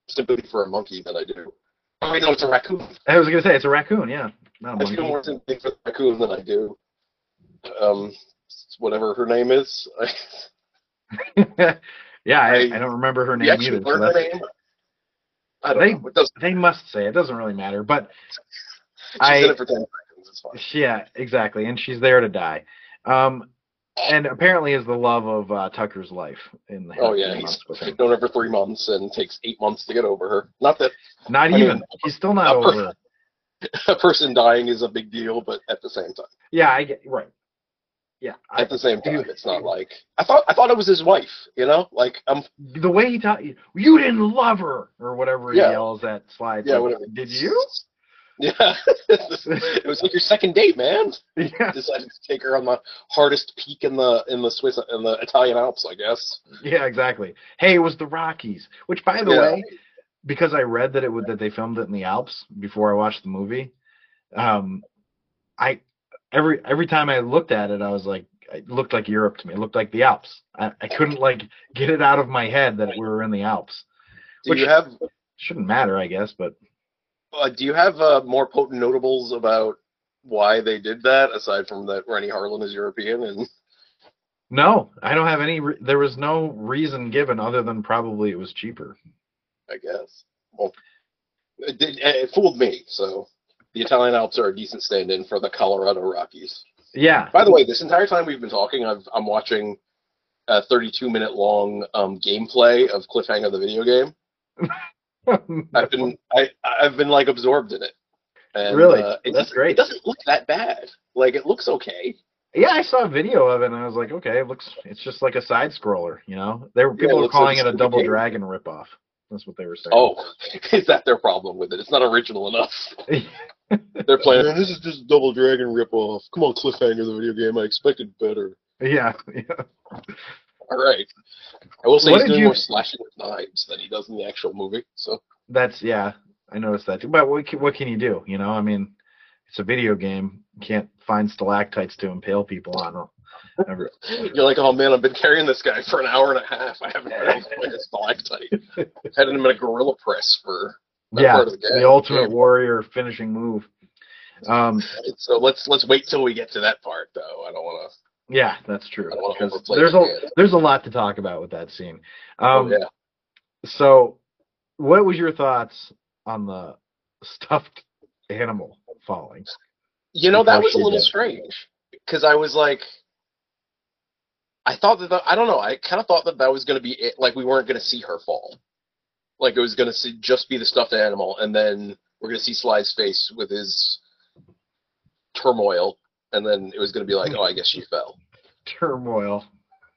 sympathy for a monkey than I do. I mean, no, it's a raccoon. I was gonna say it's a raccoon, yeah, not a I feel more sympathy for the raccoon than I do. Um, whatever her name is. (laughs) yeah, I, I- I don't remember her name actually either. so learn her name. I don't They- know. They must say it doesn't really matter, but She's I- in it for ten seconds. It's fine. yeah, exactly, and she's there to die. Um, and apparently is the love of uh, Tucker's life in the Oh yeah, he's known her for three months and takes eight months to get over her. Not that Not I mean, even. He's still not per- over. (laughs) a person dying is a big deal, but at the same time, Yeah, I get right. Yeah, I, at the same time, it's not like I thought. I thought it was his wife. You know, like um, the way he taught you, you didn't love her or whatever he Yeah. yells at slides. yeah, like, whatever. Did you? (laughs) Yeah, it was like your second date, man. Yeah, (laughs) Decided to take her on the hardest peak in the in the Swiss in the Italian Alps, I guess. yeah, exactly. Hey, it was the Rockies. Which, by the Yeah. way, because I read that it would that they filmed it in the Alps before I watched the movie, um, I every every time I looked at it, I was like, it looked like Europe to me. It looked like the Alps. I, I couldn't like get it out of my head that we were in the Alps. Do Which- you have shouldn't matter, I guess. But Uh, do you have uh, more potent notables about why they did that, aside from that Renny Harlin is European and (laughs) no, I don't have any. Re- there was no reason given other than probably it was cheaper. I guess. Well, it, did, it fooled me. So the Italian Alps are a decent stand-in for the Colorado Rockies. Yeah, By the way, this entire time we've been talking, I've, I'm watching a 32 minute long um, gameplay of Cliffhanger the video game. (laughs) (laughs) I've been I I've been like absorbed in it. And, Really? uh, it That's doesn't- great. It doesn't look that bad. Like it looks okay. yeah, I saw a video of it and I was like, okay, it looks. It's just like a side scroller, you know. They were Yeah, people were calling like it a a Double game. Dragon ripoff. That's what they were saying. Oh, (laughs) is that their problem with it? It's not original enough. (laughs) They're playing. this is just Double Dragon ripoff. Come on, Cliffhanger the video game. I expected better. yeah, yeah. All (laughs) right. I will say What he's doing you- more slashing with knives than he does in the actual movie. So That's yeah. I noticed that too. But what can, what can you do? You know, I mean, it's a video game. You can't find stalactites to impale people on. (laughs) Ever. you're like, oh man, I've been carrying this guy for an hour and a half. I haven't been able to a stalactite. (laughs) Had him in a gorilla press for yeah, the game. the ultimate warrior finishing move. Um, So let's let's wait till we get to that part, though. I don't want to. Yeah, that's true. I don't wanna Because there's a there's a lot to talk about with that scene. Oh Um, yeah. So, what was your thoughts on the stuffed animal falling? You know that was a little did. strange because I was like, I thought that the, I don't know. I kind of thought that that was going to be it. Like we weren't going to see her fall. Like it was going to just be the stuffed animal, and then we're going to see Sly's face with his turmoil, and then it was going to be like, oh, I guess she fell. Turmoil.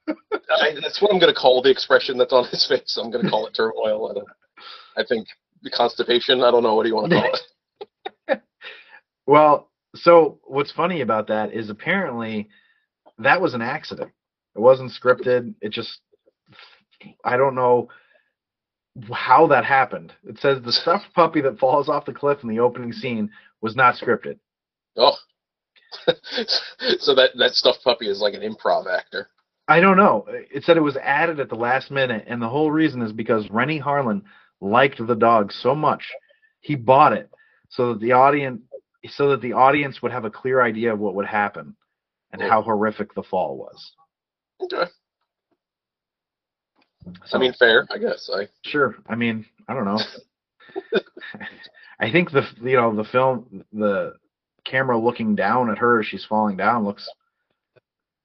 I, that's what I'm going to call the expression that's on his face. I'm going to call it turmoil. I, don't, I think the constipation. I don't know what do you want to call it. (laughs) Well, so what's funny about that is apparently that was an accident. It wasn't scripted. It just I don't know how that happened. It says the stuffed puppy that falls off the cliff in the opening scene was not scripted. Oh, (laughs) so that that stuffed puppy is like an improv actor. I don't know. It said it was added at the last minute, and the whole reason is because Renny Harlin liked the dog so much, he bought it so that the audience so that the audience would have a clear idea of what would happen and Yeah. how horrific the fall was. Okay. So, I mean, fair, I guess. I sure. I mean, I don't know. (laughs) I think the you know the film the camera looking down at her as she's falling down looks.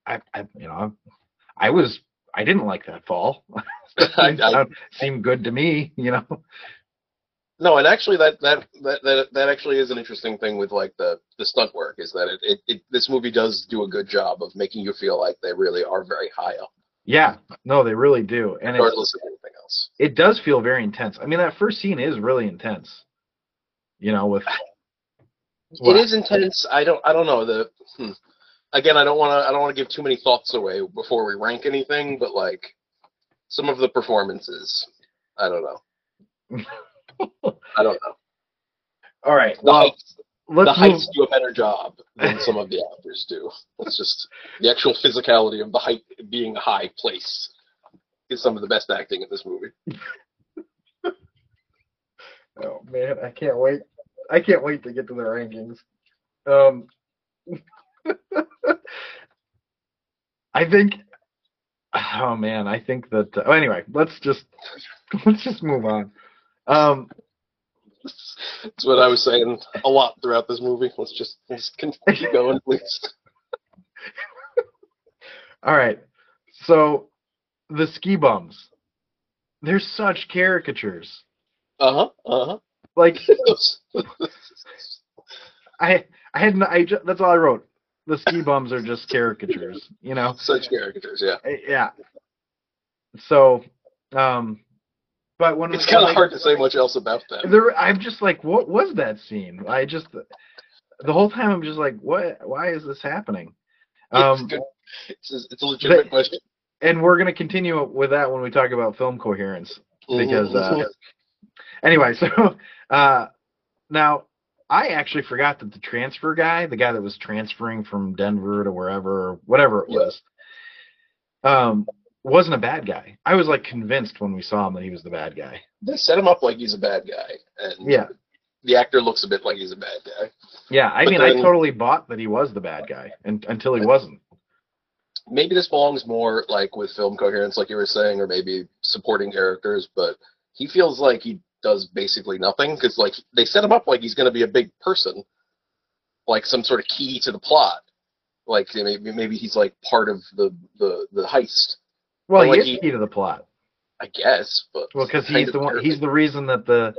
I, I you know I was I didn't like that fall. (laughs) (laughs) I- I- seemed good to me, you know. no, and actually, that that that that, that actually is an interesting thing with like the the stunt work is that it, it, it this movie does do a good job of making you feel like they really are very high up, Yeah, no, they really do, and regardless of anything else. it does feel very intense. I mean, that first scene is really intense. You know, with (laughs) What? It is intense. I don't. I don't know the. Hmm. Again, I don't want to. I don't want to give too many thoughts away before we rank anything. But like, some of the performances, I don't know. (laughs) I don't know. all right. The Well, heights, the heights do a better job than some of the (laughs) actors do. It's just the actual physicality of the height being a high place is some of the best acting in this movie. (laughs) Oh man, I can't wait. I can't wait to get to the rankings. Um, (laughs) I think. Oh man, I think that. Oh, anyway, let's just (laughs) let's just move on. Um, That's what I was saying a lot throughout this movie. Let's just let's keep going, (laughs) please. all right. So, the ski bums. They're such caricatures. Uh huh. Uh huh. Like (laughs) I, I had. n- I ju- that's all I wrote. The ski bums are just caricatures. You know. (laughs) Such caricatures, yeah. Uh, yeah. So, um, but when It's kind of like, hard to say much else about them. There, I'm just like, what was that scene? I just the whole time I'm just like, what? Why is this happening? it's, Um, good. It's, a- it's a legitimate the- question. and we're gonna continue with that when we talk about film coherence. because, uh, Mhm. Anyway, (laughs) so uh, now I actually forgot that the transfer guy, the guy that was transferring from Denver to wherever, whatever it was, um, wasn't a bad guy. I was like convinced when we saw him that he was the bad guy. They set him up like he's a bad guy, and Yeah. the actor looks a bit like he's a bad guy. Yeah, I But mean, I totally bought that he was the bad guy and, until he wasn't. Maybe this belongs more like with film coherence, like you were saying, or maybe supporting characters. But he feels like he does basically nothing because like they set him up like he's going to be a big person, like some sort of key to the plot. Like maybe maybe he's like part of the the the heist. Well, But, he is key to the plot. I guess, but Well, because he's the one. He's the reason that the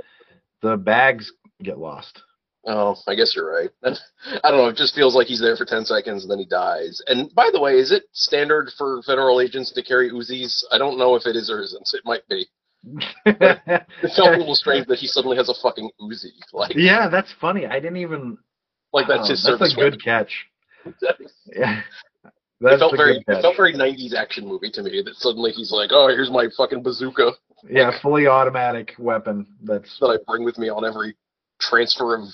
the bags get lost. Oh, I guess you're right. (laughs) I don't know. It just feels like he's there for ten seconds and then he dies. And by the way, is it standard for federal agents to carry Uzis? I don't know if it is or isn't. It might be. It felt a little strange that he suddenly has a fucking Uzi. Like, yeah, that's funny. I didn't even. like that's oh, his That's service a good catch. weapon. (laughs) Yeah, it that's felt a very, it felt very '90s action movie to me. That suddenly he's like, "Oh, here's my fucking bazooka Yeah, fully automatic weapon. That's that I bring with me on every transfer of."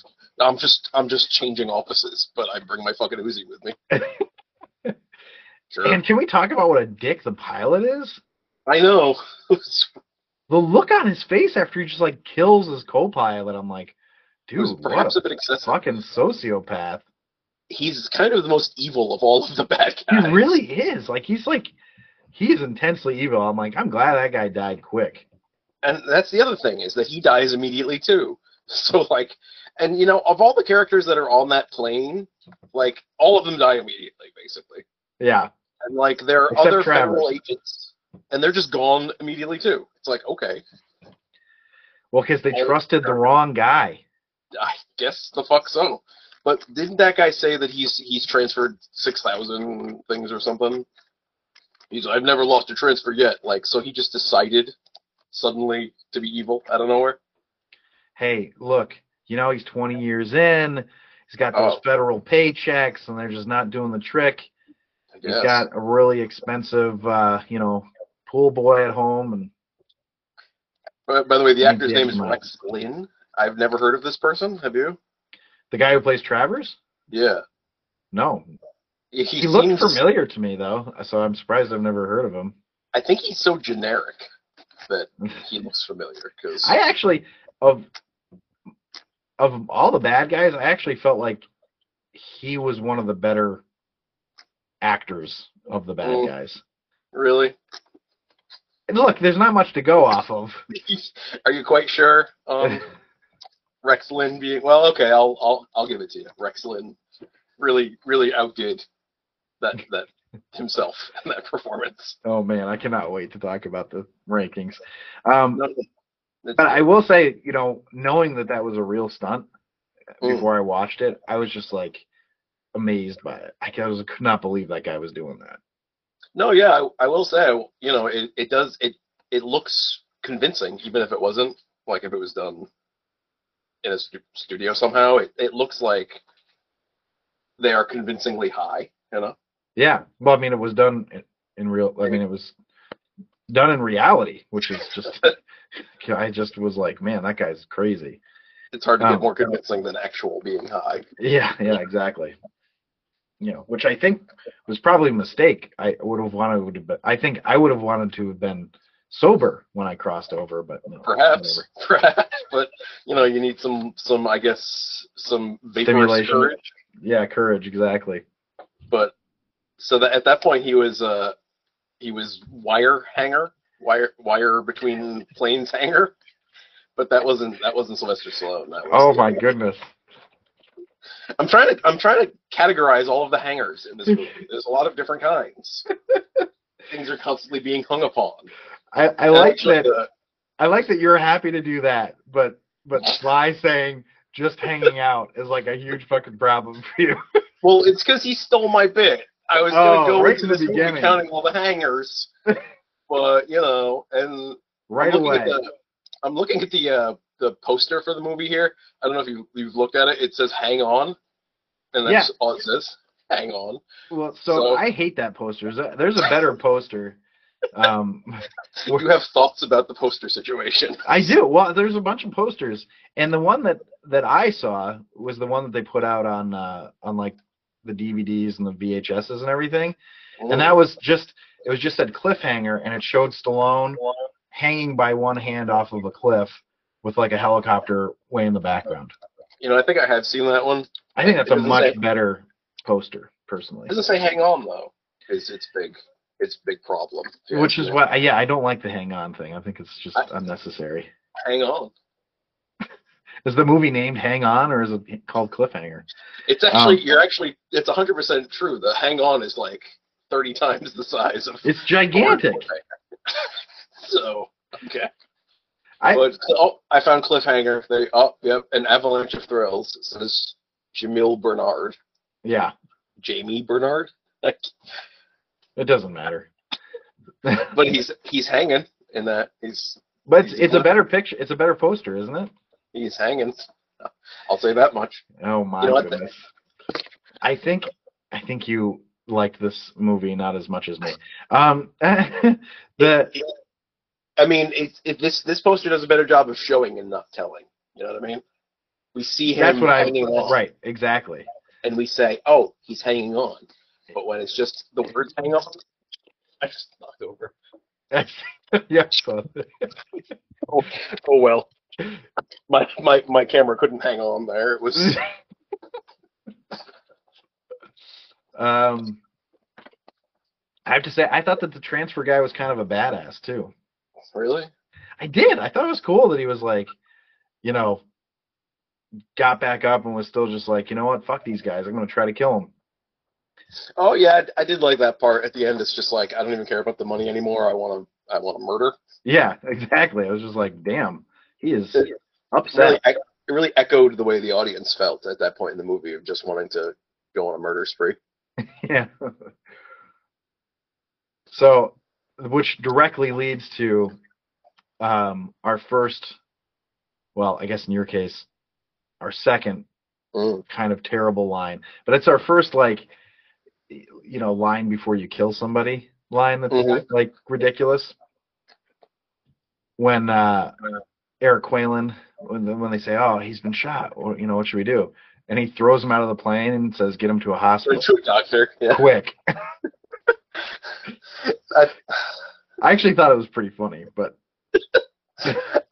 I'm just, I'm just changing offices, but I bring my fucking Uzi with me. (laughs) Sure. And can we talk about what a dick the pilot is? I know. (laughs) The look on his face after he just like kills his co-pilot. I'm like, dude, perhaps what a bit excessive. fucking sociopath. he's kind of the most evil of all of the bad guys. He really is. Like he's like, he's intensely evil. I'm like, I'm glad that guy died quick. And that's the other thing is that he dies immediately too. (laughs) So like, and you know, of all the characters that are on that plane, like all of them die immediately, basically. Yeah, And like there are Except other Travers. federal agents, and they're just gone immediately too. It's like okay, well, because they trusted the wrong guy. I guess the fuck so. But didn't that guy say that he's he's transferred six thousand things or something? He's I've never lost a transfer yet. Like so he just decided suddenly to be evil out of nowhere. Hey, look, you know he's 20 years in. He's got those Oh. federal paychecks, and they're just not doing the trick. He's got a really expensive, uh, you know, pool boy at home, and By, by the way, the actor's name is. Rex Linn. I've never heard of this person. Have you? the guy who plays Travers. Yeah. No, He, he, looked familiar to me though, so I'm surprised I've never heard of him. I think he's so generic that (laughs) he looks familiar. Because I actually of of all the bad guys, I actually felt like he was one of the better actors of the bad Mm. guys. really, look, there's not much to go off of. (laughs) are you quite sure? Um, (laughs) Rex Linn being well, okay, I'll I'll I'll give it to you. Rex Linn really really outdid that that himself (laughs) in that performance. oh man, I cannot wait to talk about the rankings. Um, No, but I will say, you know, knowing that that was a real stunt Mm. before I watched it, I was just like amazed by it. I was, could not believe that guy was doing that. No, yeah, I, I will say, you know, it, it does it it looks convincing, even if it wasn't like if it was done in a stu- studio somehow. It it looks like they are convincingly high, you know. Yeah. Well, I mean, it was done in, in real. I mean, it was done in reality, which is just. (laughs) I just was like, man, that guy's crazy. It's hard to Oh. get um, more convincing than actual being high. Yeah. Yeah. Exactly. You know, which I think was probably a mistake. I would have wanted to, but I think I would have wanted to have been sober when I crossed over, but no, Perhaps, (laughs) perhaps, but you know, you need some some I guess some Stimulation. courage. Yeah, courage, exactly. But so that at that point he was uh he was wire hanger, wire wire between planes hanger. But that wasn't that wasn't Sylvester Stallone. That was Oh my goodness. I'm trying to I'm trying to categorize all of the hangers in this movie. There's a lot of different kinds. (laughs) Things are constantly being hung upon. I, I And like that. I like that you're happy to do that, but but (laughs) Sly saying just hanging out is like a huge fucking problem for you. (laughs) well, it's because he stole my bit. I was Oh, gonna go right into this movie beginning. counting all the hangers, but you know, and right I'm looking away. At the, I'm looking at the uh, the poster for the movie here. I don't know if you you've looked at it. It says "Hang On," and that's Yeah. all it says. (laughs) Hang on. Well, so, so- I hate that poster. There's a, there's a better (laughs) poster. Um, You have thoughts about the poster situation? I do. Well, there's a bunch of posters, and the one that that I saw was the one that they put out on uh, on like the DVDs and the VHSs and everything. And that was just it was just said cliffhanger, and it showed Stallone hanging by one hand off of a cliff with like a helicopter way in the background. You know, I think I had seen that one. I think that's a much say- better poster, personally. It doesn't say hang on though. It's it's big. It's a big problem. Which is why, yeah, I don't like the hang on thing. I think it's just I- unnecessary. hang on. (laughs) Is the movie named Hang On or is it called Cliffhanger? It's actually Um, you're actually it's hundred percent true. The hang on is like thirty times the size of It's (laughs) gigantic. (laughs) so okay. I- but oh, I found cliffhanger. They oh yep, an avalanche of thrills. It says Jamil Bernard, Yeah, Jamie Bernard, it doesn't matter. (laughs) but he's he's hanging in that. He's But it's, it's a better picture. It's a better poster, isn't it? he's hanging. I'll say that much. Oh my You know what? goodness. I think I think you liked this movie not as much as me. Um, (laughs) the I mean, it's it, this this poster does a better job of showing and not telling. You know what I mean? We see him that's what I on, right exactly. and we say, "Oh, he's hanging on." But when it's just the words "hang on," I just knocked over. (laughs) yeah. (laughs) Oh, oh well. My my my camera couldn't hang on there. It was (laughs) um, I have to say, I thought that the transfer guy was kind of a badass too. Really. I did. I thought it was cool that he was like, you know, got back up and was still just like, you know what, fuck these guys. I'm gonna try to kill them. Oh yeah, I, did like that part at the end. It's just like I don't even care about the money anymore. I want to I want to murder. Yeah, (laughs) exactly. I was just like, damn, he is It upset. really, it really echoed the way the audience felt at that point in the movie of just wanting to go on a murder spree. (laughs) yeah. so, which directly leads to um, our first, well, I guess in your case, our second Mm. kind of terrible line, but it's our first like, you know, line before you kill somebody line that's Mhm. like ridiculous. When uh, Eric Qualen, when when they say, "Oh, he's been shot," or you know, what should we do? And he throws him out of the plane and says, "Get him to a hospital (laughs) True doctor. Yeah. quick." (laughs) I, I actually thought it was pretty funny, but (laughs)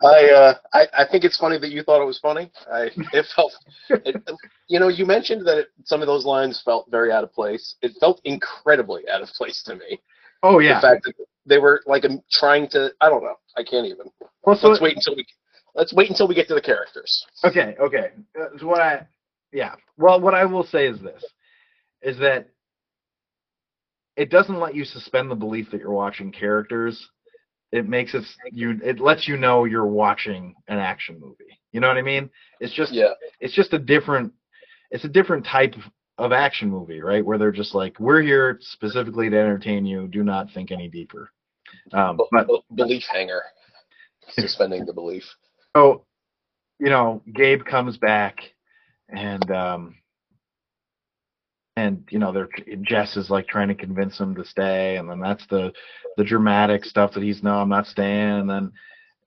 I, uh, I I think it's funny that you thought it was funny. I it felt, it, you know, you mentioned that it, some of those lines felt very out of place. It felt incredibly out of place to me. oh yeah. The fact that they were like um, trying to, I don't know, I can't even. well, so let's wait until we let's wait until we get to the characters. okay, okay. So what I, yeah. Well, what I will say is this: is that it doesn't let you suspend the belief that you're watching characters. It makes it you. It lets you know you're watching an action movie. You know what I mean? It's just Yeah, it's just a different it's a different type of action movie, right? Where they're just like, we're here specifically to entertain you. Do not think any deeper. Um, but belief hanger, suspending the belief. so, you know, Gabe comes back, and um, and you know, they're Jess is like trying to convince him to stay, and then that's the the dramatic stuff that he's no, I'm not staying, and then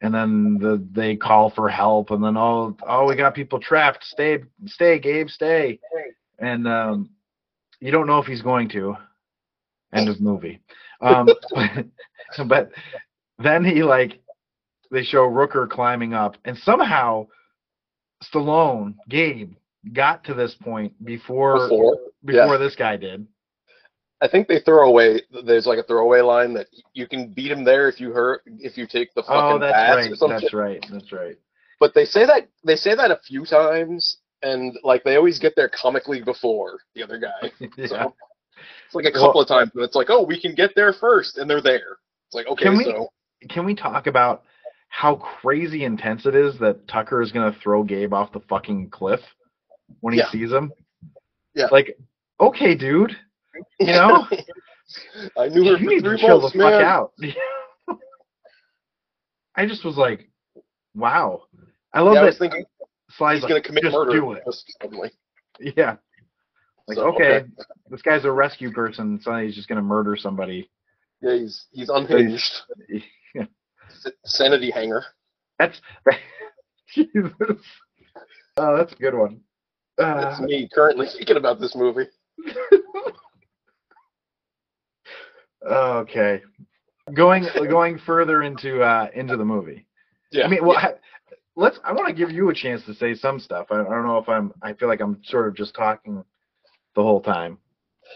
and then the they call for help, and then oh oh we got people trapped, stay stay Gabe stay, and um, you don't know if he's going to. End of movie. Um, (laughs) but then he like they show Rooker climbing up, and somehow Stallone, Gabe, got to this point before Before, before yeah. this guy did. I think they throw away. There's like a throwaway line that you can beat him there if you hurt if you take the fucking Oh, that's pass right. or something. That's right. That's right. But they say that they say that a few times, and like they always get there comically before the other guy. (laughs) yeah. So it's like a Well- couple of times, but it's like, oh, we can get there first, and they're there. It's like, okay, Can we- so Can we talk about how crazy intense it is that Tucker is going to throw Gabe off the fucking cliff when he Yeah. sees him? Yeah. Like, okay, dude. You (laughs) know, I knew her you need to chill months, the fuck out. (laughs) I just was like, wow. I love Yeah, I that was thinking Sly's he's like, gonna commit just murder. do it. suddenly. Yeah. Like, So, okay, this guy's a rescue person, Suddenly he's just gonna murder somebody. Yeah, he's he's unhinged. Yeah. (laughs) Sanity hanger. That's Jesus. Oh, that's a good one. Uh, That's me currently thinking about this movie. Okay. Going going further into uh into the movie. Yeah. I mean, well, I- let's. I want to give you a chance to say some stuff. I, I don't know if I'm. I feel like I'm sort of just talking the whole time.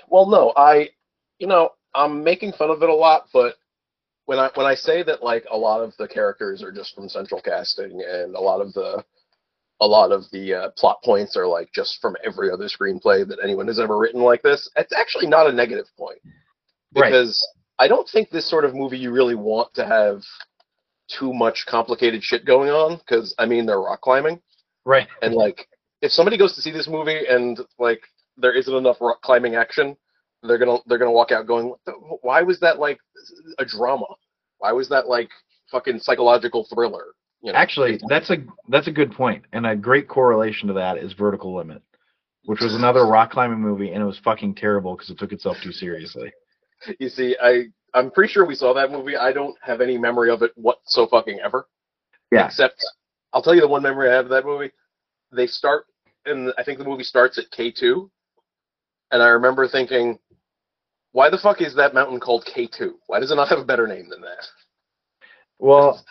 Well, no, I, you know, I'm making fun of it a lot, but when I when I say that like a lot of the characters are just from central casting and a lot of the a lot of the uh, plot points are like just from every other screenplay that anyone has ever written like this, it's actually not a negative point. Right. because I don't think this sort of movie you really want to have too much complicated shit going on because I mean they're rock climbing. Right. and like if somebody goes to see this movie and like there isn't enough rock climbing action they're gonna they're gonna walk out going why was that like a drama? Why was that like fucking psychological thriller you know. Actually, that's a that's a good point, and a great correlation to that is Vertical Limit, which was another (laughs) rock climbing movie, and it was fucking terrible because it took itself too seriously. you see i i'm pretty sure we saw that movie. I don't have any memory of it what so fucking ever. Yeah. except i'll tell you the one memory i have of that movie. They start and i think the movie starts at k2 and i remember thinking why the fuck is that mountain called k2 why does it not have a better name than that? Well,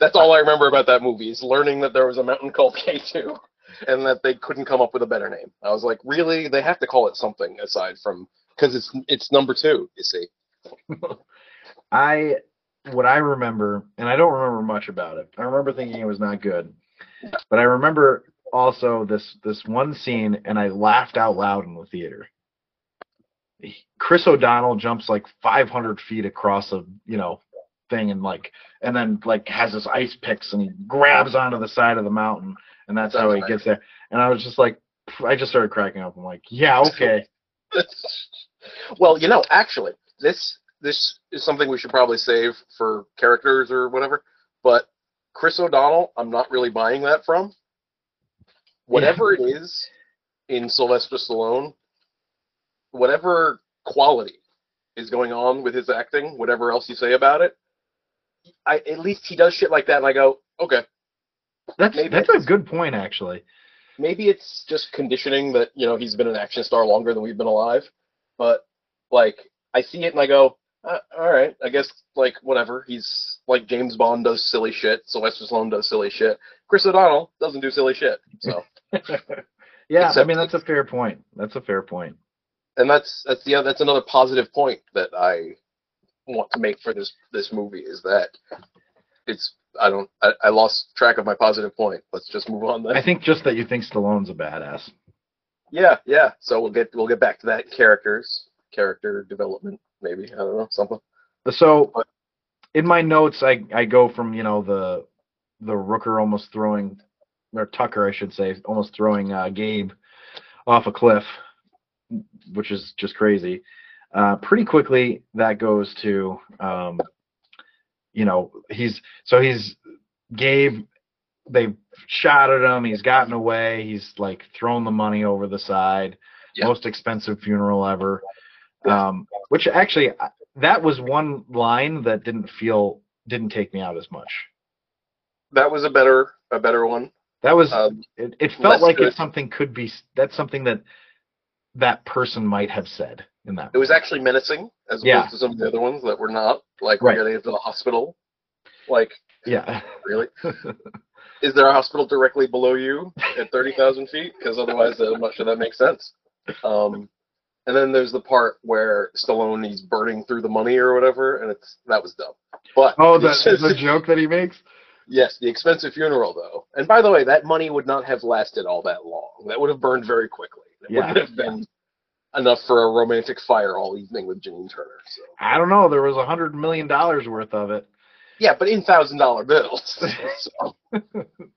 That's all I remember about that movie is learning that there was a mountain called (laughs) K2 and that they couldn't come up with a better name. I was like, really? They have to call it something aside from because it's it's number two. You see? (laughs) I what I remember, and I don't remember much about it. I remember thinking it was not good, but I remember also this this one scene, and I laughed out loud in the theater. Chris O'Donnell jumps like 500 feet across a you know thing, and like and then like has his ice picks, and he grabs onto the side of the mountain, and that's how he gets there. And I was just like, I just started cracking up. I'm like, yeah, okay. (laughs) well, you know, actually, this this is something we should probably save for characters or whatever. But Chris O'Donnell, I'm not really buying that from. Whatever it is in Sylvester Stallone, whatever quality is going on with his acting, whatever else you say about it, I at least he does shit like that, and I go, okay, That's Maybe that's a good point actually. maybe it's just conditioning that you know he's been an action star longer than we've been alive but like i see it and i go uh, all right i guess like whatever he's like james bond does silly shit sylvester stallone does silly shit chris o'donnell doesn't do silly shit so (laughs) yeah, I mean that's a fair point. That's a fair point. and that's that's the that's another positive point that i want to make for this this movie is that it's i don't i, I lost track of my positive point let's just move on then I think just that you think Stallone's a badass. Yeah, yeah. So we'll get we'll get back to that characters, character development, maybe I don't know something. So in my notes, I I go from you know the the Rooker almost throwing or Tucker I should say almost throwing uh, Gabe off a cliff, which is just crazy. Uh, pretty quickly that goes to um, you know he's so he's Gabe. They shot at him. He's gotten away. He's like thrown the money over the side. Most expensive funeral ever. Um, which actually that was one line that didn't feel didn't take me out as much. That was a better a better one. That was Um, it, it felt like good. it's something could be that's something that that person might have said in that. it was actually menacing as opposed Yeah. to some of the other ones that were not. Like Right. getting into the hospital. Like yeah. (laughs) really, (laughs) is there a hospital directly below you at thirty thousand feet? Because otherwise, I'm not sure that makes sense. Um, and then there's the part where Stallone he's burning through the money or whatever, and it's that was dumb. But oh, the the joke that he makes. Yes, the expensive funeral though. And by the way, that money would not have lasted all that long. That would have burned very quickly. It Yeah. wouldn't have been enough for a romantic fire all evening with Janine Turner. So. I don't know. There was a hundred million dollars worth of it. Yeah, but in thousand dollar bills, (laughs) so, (laughs)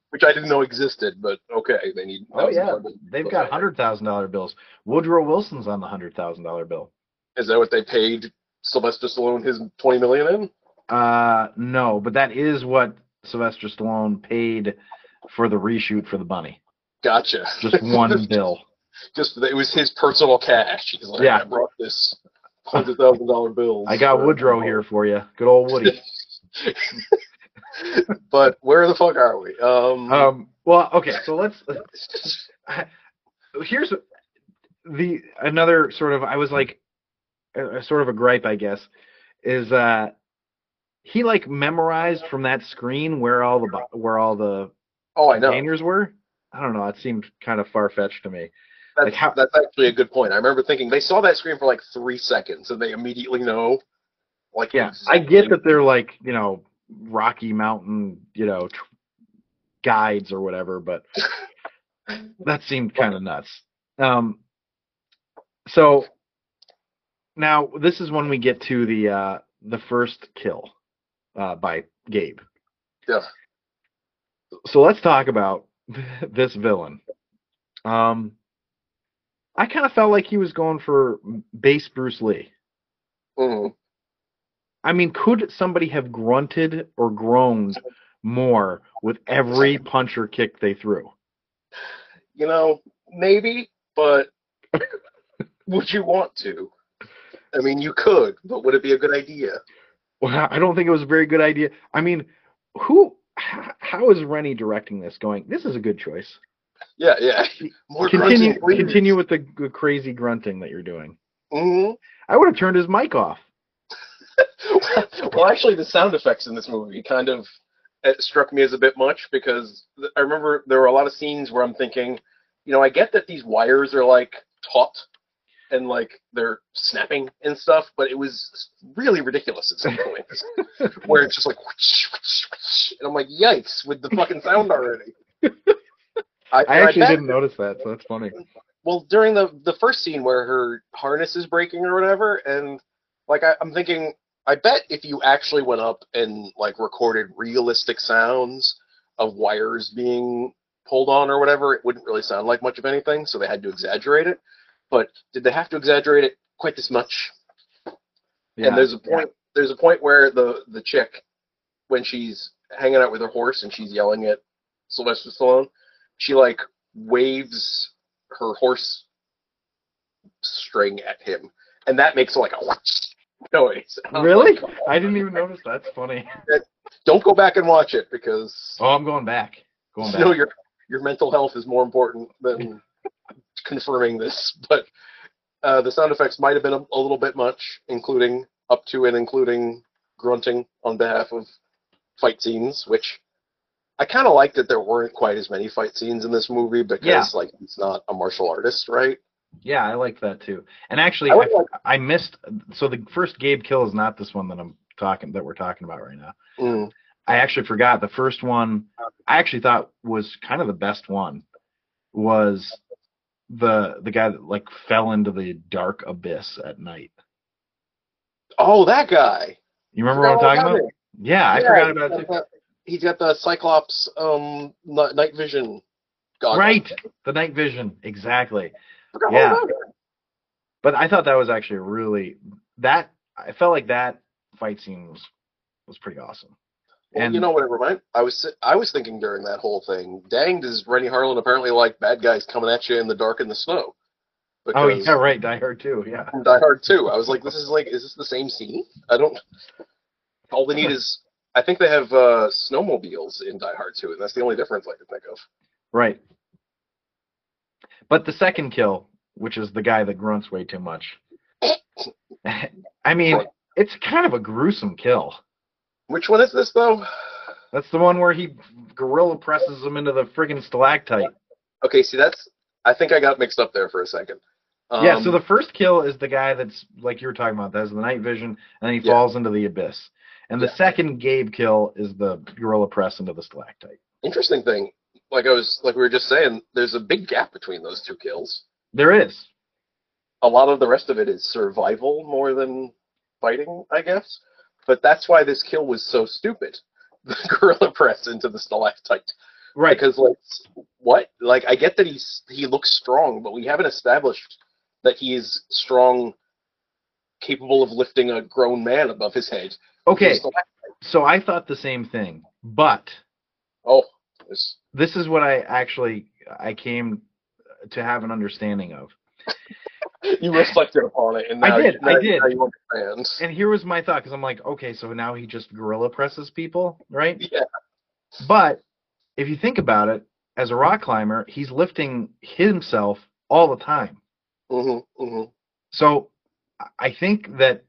which I didn't know existed. But okay, they need. Oh yeah, $1,000 they've got hundred thousand dollar bills. Woodrow Wilson's on the hundred thousand dollar bill. Is that what they paid Sylvester Stallone his twenty million in? Uh, no, but that is what Sylvester Stallone paid for the reshoot for the bunny. Gotcha. Just one (laughs) bill. Just it was his personal cash. He's like, Yeah. I brought this hundred thousand dollar bills. I got Woodrow here for you. Good old Woody. (laughs) but where the fuck are we? Um, Um, well, okay, so let's. (laughs) Here's the another sort of. I was like, sort of a gripe, I guess. is uh he like memorized from that screen where all the where all the Oh, I know. containers were. I don't know. It seemed kind of far fetched to me. That's, Like how- that's actually a good point. I remember thinking they saw that screen for like three seconds and they immediately know. Like Yeah, I get that they're like you know Rocky Mountain you know tr- guides or whatever, but (laughs) that seemed kind of nuts. Um, so now this is when we get to the uh, the first kill uh, by Gabe. Yeah. So let's talk about (laughs) this villain. Um, I kind of felt like he was going for base Bruce Lee. Mhm. I mean, could somebody have grunted or groaned more with every punch or kick they threw? You know, maybe, but (laughs) would you want to? I mean, you could, but would it be a good idea? Well, I don't think it was a very good idea. I mean, who? How is Renny directing this? Going, this is a good choice. Yeah, yeah. (laughs) More Continue, grunting, continue with the crazy grunting that you're doing. Mhm. I would have turned his mic off. (laughs) well, actually, the sound effects in this movie kind of struck me as a bit much because I remember there were a lot of scenes where I'm thinking, you know, I get that these wires are like taut and like they're snapping and stuff, but it was really ridiculous at some points (laughs) where it's just like, whoosh, whoosh, whoosh, and I'm like, yikes, with the fucking sound already. I, I actually bet- didn't notice that, so that's funny. well during the the first scene where her harness is breaking or whatever and like I, i'm thinking i bet if you actually went up and like recorded realistic sounds of wires being pulled on or whatever it wouldn't really sound like much of anything so they had to exaggerate it but did they have to exaggerate it quite this much Yeah. and there's a point there's a point where the the chick when she's hanging out with her horse and she's yelling at Sylvester Stallone, she like waves her horse string at him, and that makes like a (laughs) noise. Really? like, I didn't even notice. That's funny. Don't go back and watch it because Oh, I'm going back. Going back. know your your mental health is more important than (laughs) confirming this. But uh, the sound effects might have been a, a little bit much, including up to and including grunting on behalf of fight scenes, which I kind of like that there weren't quite as many fight scenes in this movie because Yeah. like he's not a martial artist, right? Yeah, I like that too. And actually, I I, like- I missed. So the first Gabe kill is not this one that I'm talking that we're talking about right now. Mm. I actually forgot the first one. I actually thought was kind of the best one. Was the the guy that like fell into the dark abyss at night? Oh, that guy. You remember what I'm talking about? Yeah, I Yeah, forgot about it He's got the Cyclops um night vision. Goggles. Right, the night vision, exactly. Yeah. But I thought that was actually really that. I felt like that fight scene was was pretty awesome. Well, And- you know what it reminded? I was I was thinking during that whole thing. Dang, does Renny Harlin apparently like bad guys coming at you in the dark in the snow? Oh Because yeah, right, Die Hard 2. Yeah. Die Hard 2. I was like, this is like, is this the same scene? I don't. All they need (laughs) is, I think they have uh, snowmobiles in Die Hard 2, and that's the only difference I can think of. Right. But the second kill, which is the guy that grunts way too much. (laughs) I mean, it's kind of a gruesome kill. Which one is this though? That's the one where he gorilla presses him into the friggin' stalactite. Okay, see that's. I think I got mixed up there for a second. Um, yeah, so the first kill is the guy that's like you were talking about, that has the night vision, and then he Yeah. falls into the abyss. And the Yeah. second Gabe kill is the gorilla press into the stalactite. interesting thing, like I was, like we were just saying, there's a big gap between those two kills. There is. a lot of the rest of it is survival more than fighting, I guess. But that's why this kill was so stupid. (laughs) The gorilla press into the stalactite. Right. Because like what? Like I get that he's he looks strong, but we haven't established that he is strong capable of lifting a grown man above his head. Okay, so I thought the same thing, but Oh, this this is what I actually I came to have an understanding of. (laughs) you reflected upon it and I now, did, I did. now you understand. And here was my thought because I'm like, okay, so now he just gorilla presses people, right? (laughs) Yeah. But if you think about it, as a rock climber, he's lifting himself all the time. hmm hmm So I think that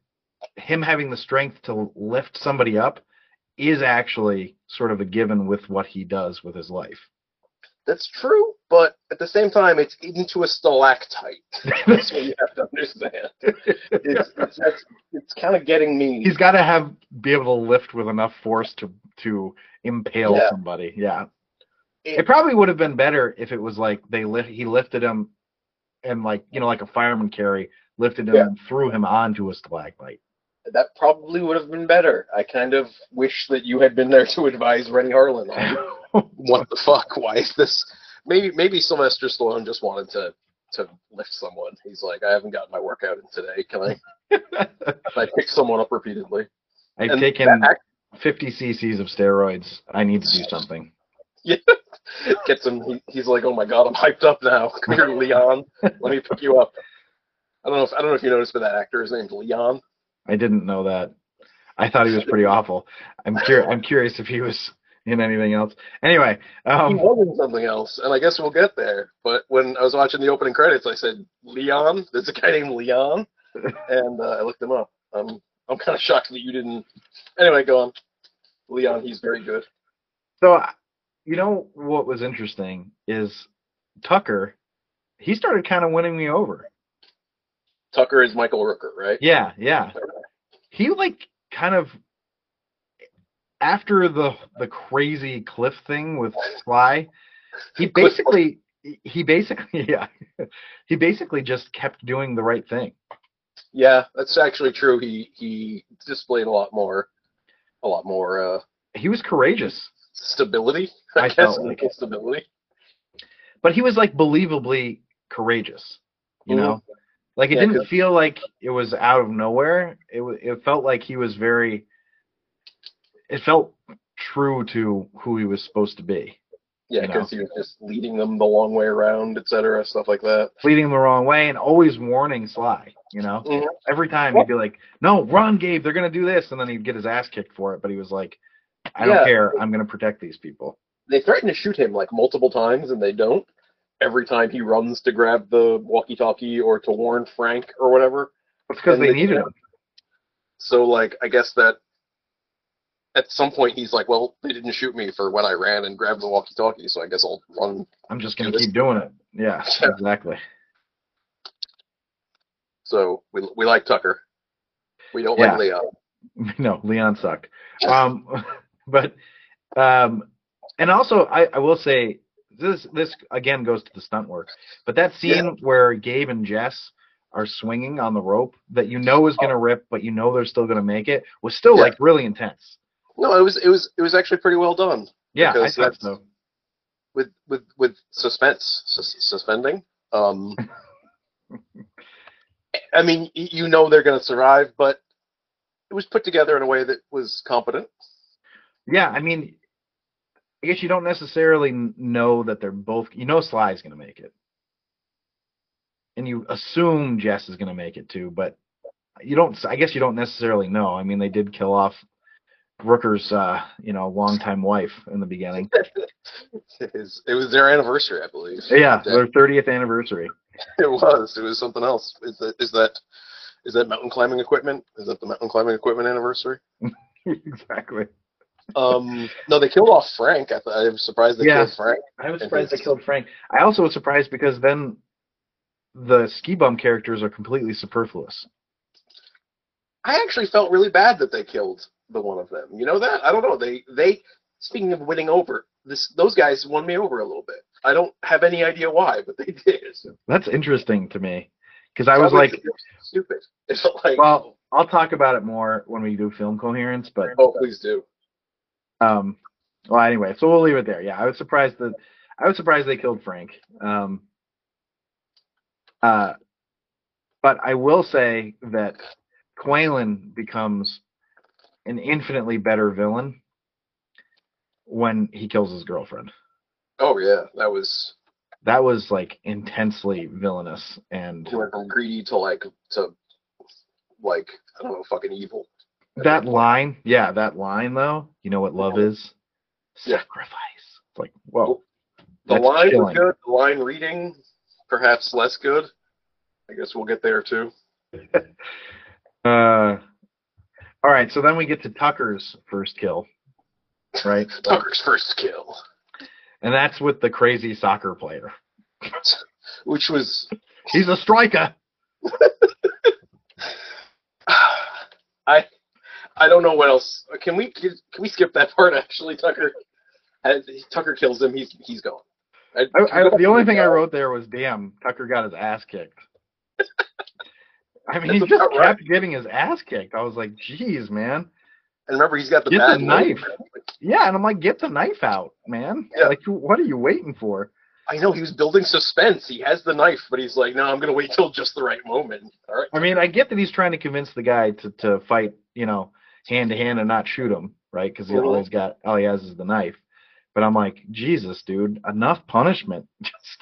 him having the strength to lift somebody up is actually sort of a given with what he does with his life. That's true, but at the same time, it's into a stalactite. (laughs) That's what you have to understand. It's, it's, it's, it's kind of getting me. He's got to have be able to lift with enough force to to impale Yeah. somebody. Yeah. It- It probably would have been better if it was like they lift he lifted him and like you know like a fireman carry lifted him Yeah. and threw him onto a stalagmite. That probably would have been better. I kind of wish that you had been there to advise Renny Harlin on (laughs) what the fuck. Why is this? Maybe maybe Sylvester Stallone just wanted to to lift someone. He's like, I haven't gotten my workout in today. Can I? Can I pick someone up repeatedly? I've And taken that act- 50 cc's of steroids. I need to do something. (laughs) gets him. He, he's like, oh my god, I'm hyped up now. (laughs) Come here, Leon. Let me pick you up. I don't know if I don't know if you noticed, but that actor, his name's Leon. I didn't know that. I thought he was pretty (laughs) awful. I'm cur- I'm curious if he was in anything else. Anyway, he um, was in something else, and I guess we'll get there. But when I was watching the opening credits, I said Leon. There's a guy named Leon, (laughs) and uh, I looked him up. Um, I'm kind of shocked that you didn't. Anyway, go on. Leon, he's very good. so you know what was interesting is Tucker. He started kind of winning me over. Tucker is Michael Rooker, right? Yeah, yeah. He like kind of after the the crazy cliff thing with Sly, he basically he basically (laughs) yeah he basically just kept doing the right thing. Yeah, that's actually true. He he displayed a lot more, a lot more uh, He was courageous, stability. I, I guess like stability. but he was like believably courageous. You know, like it Yeah, didn't feel like it was out of nowhere. It it felt like he was very. It felt true to who he was supposed to be. Yeah, you know. because he was just leading them the long way around, et cetera, stuff like that. leading them the wrong way and always warning Sly. You know, Mhm. every time he'd be like, "No, run, Gabe! They're gonna do this," and then he'd get his ass kicked for it. But he was like, "I don't care. I'm gonna protect these people." They threaten to shoot him like multiple times, and they don't. Every time he runs to grab the walkie-talkie or to warn Frank or whatever. It's because they they needed him. So, like, I guess that at some point he's like, "Well, they didn't shoot me for when I ran and grabbed the walkie-talkie, so I guess I'll run." I'm just gonna keep doing it. Yeah, (laughs) Yeah. exactly. So we we like Tucker. We don't Yeah. like Leon. (laughs) no, Leon sucked. Um, (laughs) but um, and also I, I will say this this again goes to the stunt work. But that scene where Gabe and Jess are swinging on the rope that you know is gonna rip, but you know they're still gonna make it was still Yeah. like really intense. No, it was it was it was actually pretty well done. Yeah, I thought so. with with with suspense sus- suspending um (laughs) i mean you know they're going to survive but it was put together in a way that was competent Yeah, I mean, I guess you don't necessarily know that they're both. You know, Sly's gonna make it, and you assume Jess is gonna make it too, but you don't. I guess you don't necessarily know. I mean, they did kill off Rooker's, uh, you know, longtime wife in the beginning. (laughs) it was, it was their anniversary i believe Yeah, their thirtieth anniversary. it was it was something else is that is that is that mountain climbing equipment is that the mountain climbing equipment anniversary (laughs) exactly. Um no they killed off frank i, th- I was surprised they Yeah. killed frank I was surprised they killed Frank. I also was surprised because then the ski bum characters are completely superfluous. I actually felt really bad that they killed the one of them. You know that? I don't know. They they speaking of winning over, this those guys won me over a little bit. I don't have any idea why, but they did. That's interesting to me because I was like, stupid. (laughs) It felt like Well, I'll talk about it more when we do film coherence, but oh please do. Um well anyway, so we'll leave it there. Yeah, I was surprised that I was surprised they killed Frank. Um uh but I will say that Qualen becomes an infinitely better villain when he kills his girlfriend. Oh yeah, that was That was like intensely villainous and he went from greedy to like to like I don't know, fucking evil. That line, yeah, that line though, you know what love is? Yeah. Sacrifice. It's like, whoa. The line chilling. was good. The line reading, perhaps less good. I guess we'll get there too. (laughs) Uh, All right, so then we get to Tucker's first kill, right? (laughs) Tucker's first kill, And that's with the crazy soccer player. (laughs) which was He's a striker. I I don't know what else. Can we can we skip that (laughs) part? Actually, Tucker Tucker kills him. He's he's gone. I, I, I, the only thing I wrote there was, "Damn, Tucker got his ass kicked." (laughs) I mean, he just kept right. getting his ass kicked. I was like, "Geez, man." And remember, he's got the the knife. Yeah, and I'm like, "Get the knife out, man!" Yeah. Like, what are you waiting for? I know he was building suspense. He has the knife, but he's like, no, I'm gonna wait till just the right moment. All right. I mean, I get that he's trying to convince the guy to to fight, you know, hand to hand and not shoot him, right? Because he always got all he has is the knife. But I'm like, Jesus, dude, enough punishment. (laughs) Just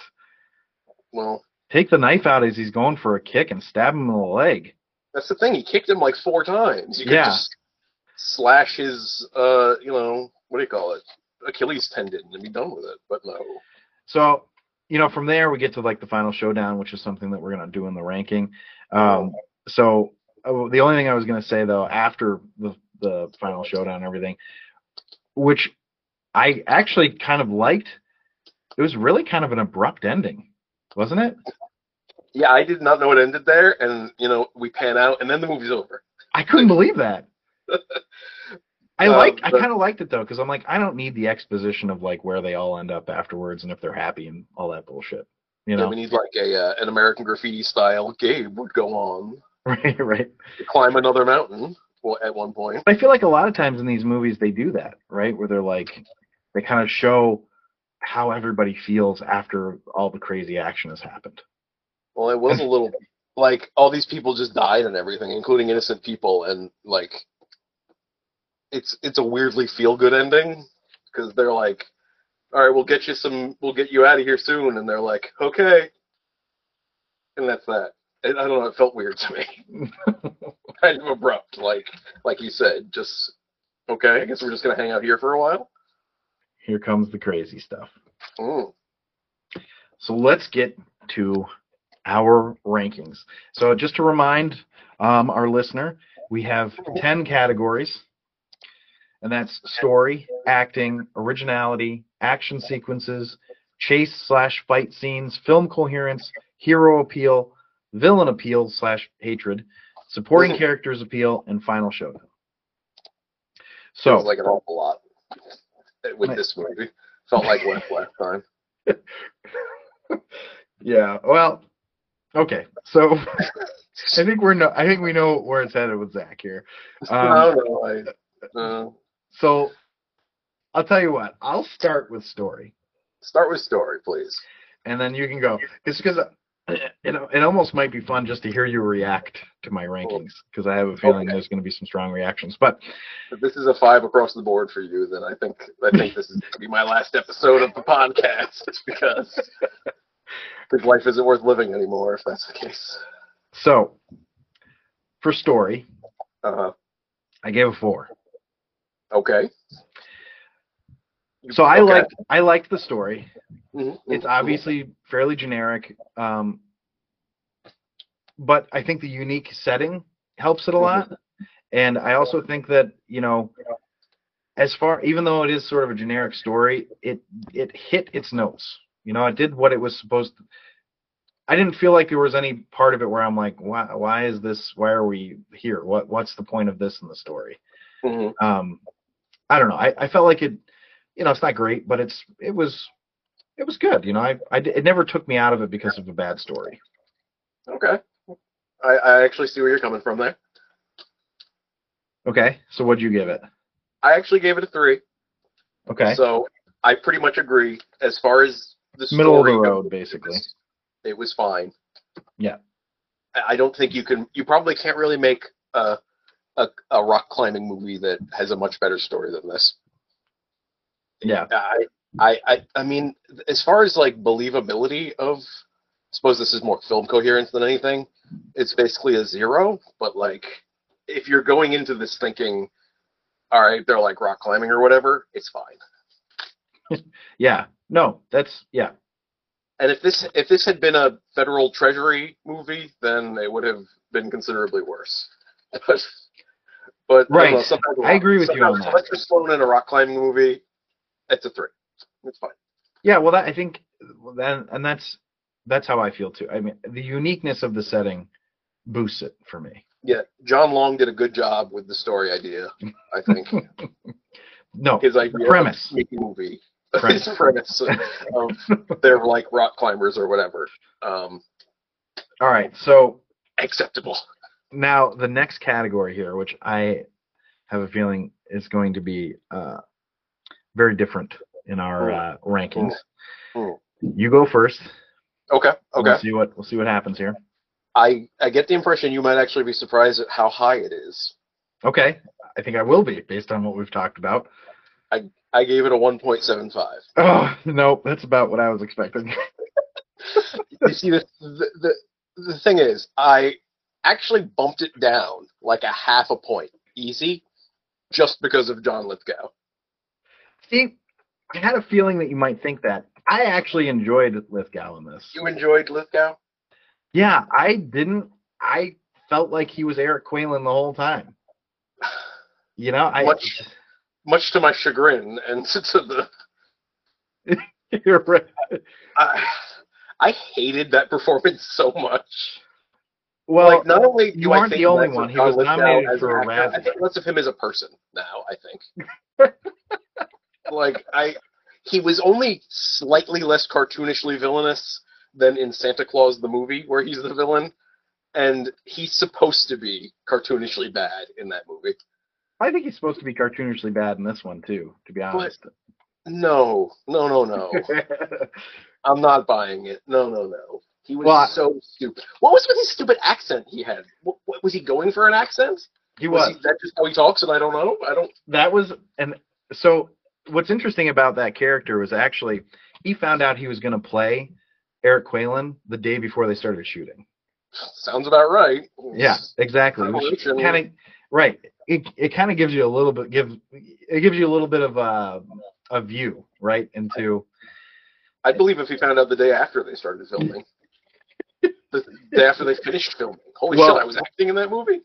Well, take the knife out as he's going for a kick and stab him in the leg. that's the thing. He kicked him like four times. You could Yeah. just slash his, uh, you know, what do you call it, Achilles tendon, and be done with it. But no. So, you know, from there we get to like the final showdown, which is something that we're gonna do in the ranking. Um, so the only thing I was gonna say though, after the the final showdown and everything, which I actually kind of liked, it was really kind of an abrupt ending, wasn't it? Yeah, I did not know it ended there, and you know, we pan out, and then the movie's over. I couldn't believe that. (laughs) I Um, liked, I kind of liked it though, because I'm like, I don't need the exposition of like where they all end up afterwards and if they're happy and all that bullshit. You Yeah, know, we need like a uh, an American Graffiti style. Gabe would go on (laughs) right, right. climb another mountain. Well, at one point. I feel like a lot of times in these movies they do that, right? Where they're like, they kind of show how everybody feels after all the crazy action has happened. Well, it was a little like all these people just died and everything, including innocent people, and like it's it's a weirdly feel good ending because they're like, all right, we'll get you some, we'll get you out of here soon, and they're like, okay, and that's that. I don't know, it felt weird to me, (laughs) kind of abrupt, like like you said, just okay. I guess we're just gonna hang out here for a while. Here comes the crazy stuff. Mm. So let's get to our rankings. So just to remind um, our listener, we have 10 categories, and that's story, acting, originality, action sequences, chase slash fight scenes, film coherence, hero appeal, villain appeal slash hatred, supporting characters appeal, and final showdown. So like an awful lot with this movie. Felt like last last time. yeah, well, okay. So (laughs) I think we're no, I think we know where it's headed with Zac here. Um, (laughs) I don't know. I, uh, So I'll tell you what. I'll start with story, start with story, please. and then you can go. It's because it, it almost might be fun just to hear you react to my rankings because I have a feeling Okay. there's going to be some strong reactions. But If this is a five across the board for you, then I think I think this is going to be my last episode of the podcast because (laughs) because life isn't worth living anymore if that's the case. so for story, Uh, I gave a four. okay. So I Okay. liked I liked the story. Mhm, It's mhm, obviously fairly generic, um, but I think the unique setting helps it a lot. And I also think that you know, as far even though it is sort of a generic story, it it hit its notes. You know, it did what it was supposed to. I didn't feel like there was any part of it where I'm like, why why is this? Why are we here? What what's the point of this in the story? mhm. um i don't know I, I felt like it you know it's not great but it's it was it was good you know I, I it never took me out of it because of a bad story Okay. I, I actually see where you're coming from there. okay so what'd you give it I actually gave it a three. okay So I pretty much agree. As far as the middle of the story road goes, basically it was fine. Yeah. I I don't think you can. You probably can't really make a a, a rock climbing movie that has a much better story than this. yeah I I I, I mean, as far as like believability of, I suppose this is more film coherence than anything. It's basically a zero. But like, if you're going into this thinking, all right, they're like rock climbing or whatever, it's fine. (laughs) yeah no that's yeah And if this if this had been a federal treasury movie, then it would have been considerably worse. (laughs) But But I Right. know, I agree with you on that. Sylvester Stallone in a rock climbing movie, it's a three. It's fine. Yeah, well, that I think, then, and that's that's how I feel too. I mean, the uniqueness of the setting boosts it for me. Yeah, John Long did a good job with the story idea. I think (laughs) No, his idea premise. movie, Premise. his premise of they're like rock climbers or whatever. Um, all right. So acceptable. now the next category here, which I have a feeling is going to be uh, very different in our uh, rankings. Mm. You go first. Okay, okay. We'll see what we'll see what happens here. I I get the impression you might actually be surprised at how high it is. Okay, I think I will be based on what we've talked about. I gave it a 1.75. Oh no, that's about what I was expecting. (laughs) you see, the, the the the thing is, I actually bumped it down like a half a point, easy, just because of John Lithgow. See, I had a feeling that you might think that. I actually enjoyed Lithgow in this. You enjoyed Lithgow? Yeah, I didn't. I felt like he was Eric Qualen the whole time. (sighs) You know, I. Much- Much to my chagrin, and (laughs) to the (laughs) You're right. I, I hated that performance so much. Well, like, not only do you I aren't think the only one. He was nominated for a actor, I think less of him as a person now. I think. (laughs) like I, he was only slightly less cartoonishly villainous than in Santa Claus the movie, where he's the villain, and he's supposed to be cartoonishly bad in that movie. I think he's supposed to be cartoonishly bad in this one too. To be honest. No, no, no, no. (laughs) I'm not buying it. No, no, no. He was Well, so stupid. What was with his stupid accent he had? What, what, was he going for an accent? he was. he, that just how he talks, and I don't know. I don't. that was and so what's interesting about that character was actually he found out he was going to play Eric Qualen the day before they started shooting. Sounds about right. Yeah, exactly. Kind of right. It it kind of gives you a little bit give it gives you a little bit of uh, a view right into I'd believe if he found out the day after they started filming. the day after they finished filming. Holy Well- shit, I was acting in that movie?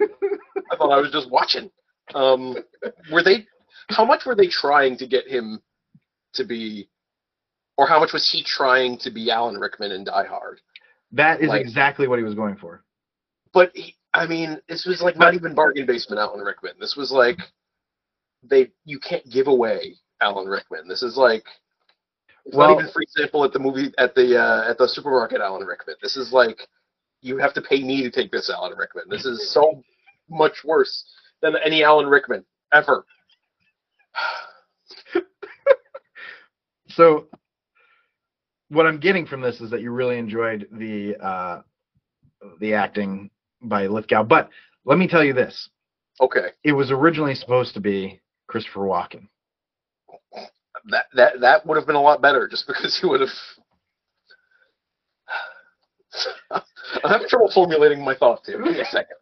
I thought I was just watching. Um, were they, how much were they trying to get him to be, or how much was he trying to be Alan Rickman in Die Hard? that is Like- exactly what he was going for. But he, I mean, this was like not even bargain basement Alan Rickman. This was like they you can't give away Alan Rickman. This is like it's Well- not even free sample at the movie at the uh, at the supermarket Alan Rickman. This is like you have to pay me to take this Alan Rickman. This is so much worse than any Alan Rickman ever. (sighs) So what I'm getting from this is that you really enjoyed the uh, the acting by Lithgow. But let me tell you this: Okay, it was originally supposed to be Christopher Walken. that that that would have been a lot better just because he would have. (sighs) I'm having trouble formulating my thoughts here. Give me a second.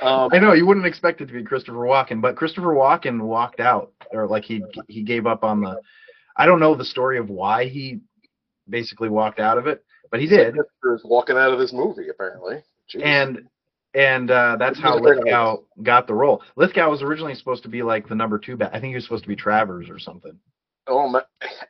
Um, I know you wouldn't expect it to be Christopher Walken, but Christopher Walken walked out, or like he he gave up on the. I don't know the story of why he basically walked out of it, but he did, Christopher's walking out of this movie apparently. Jeez. and and uh, that's how He's Lithgow got the role. Lithgow was originally supposed to be like the number two bat. I think he was supposed to be Travers or something. oh my,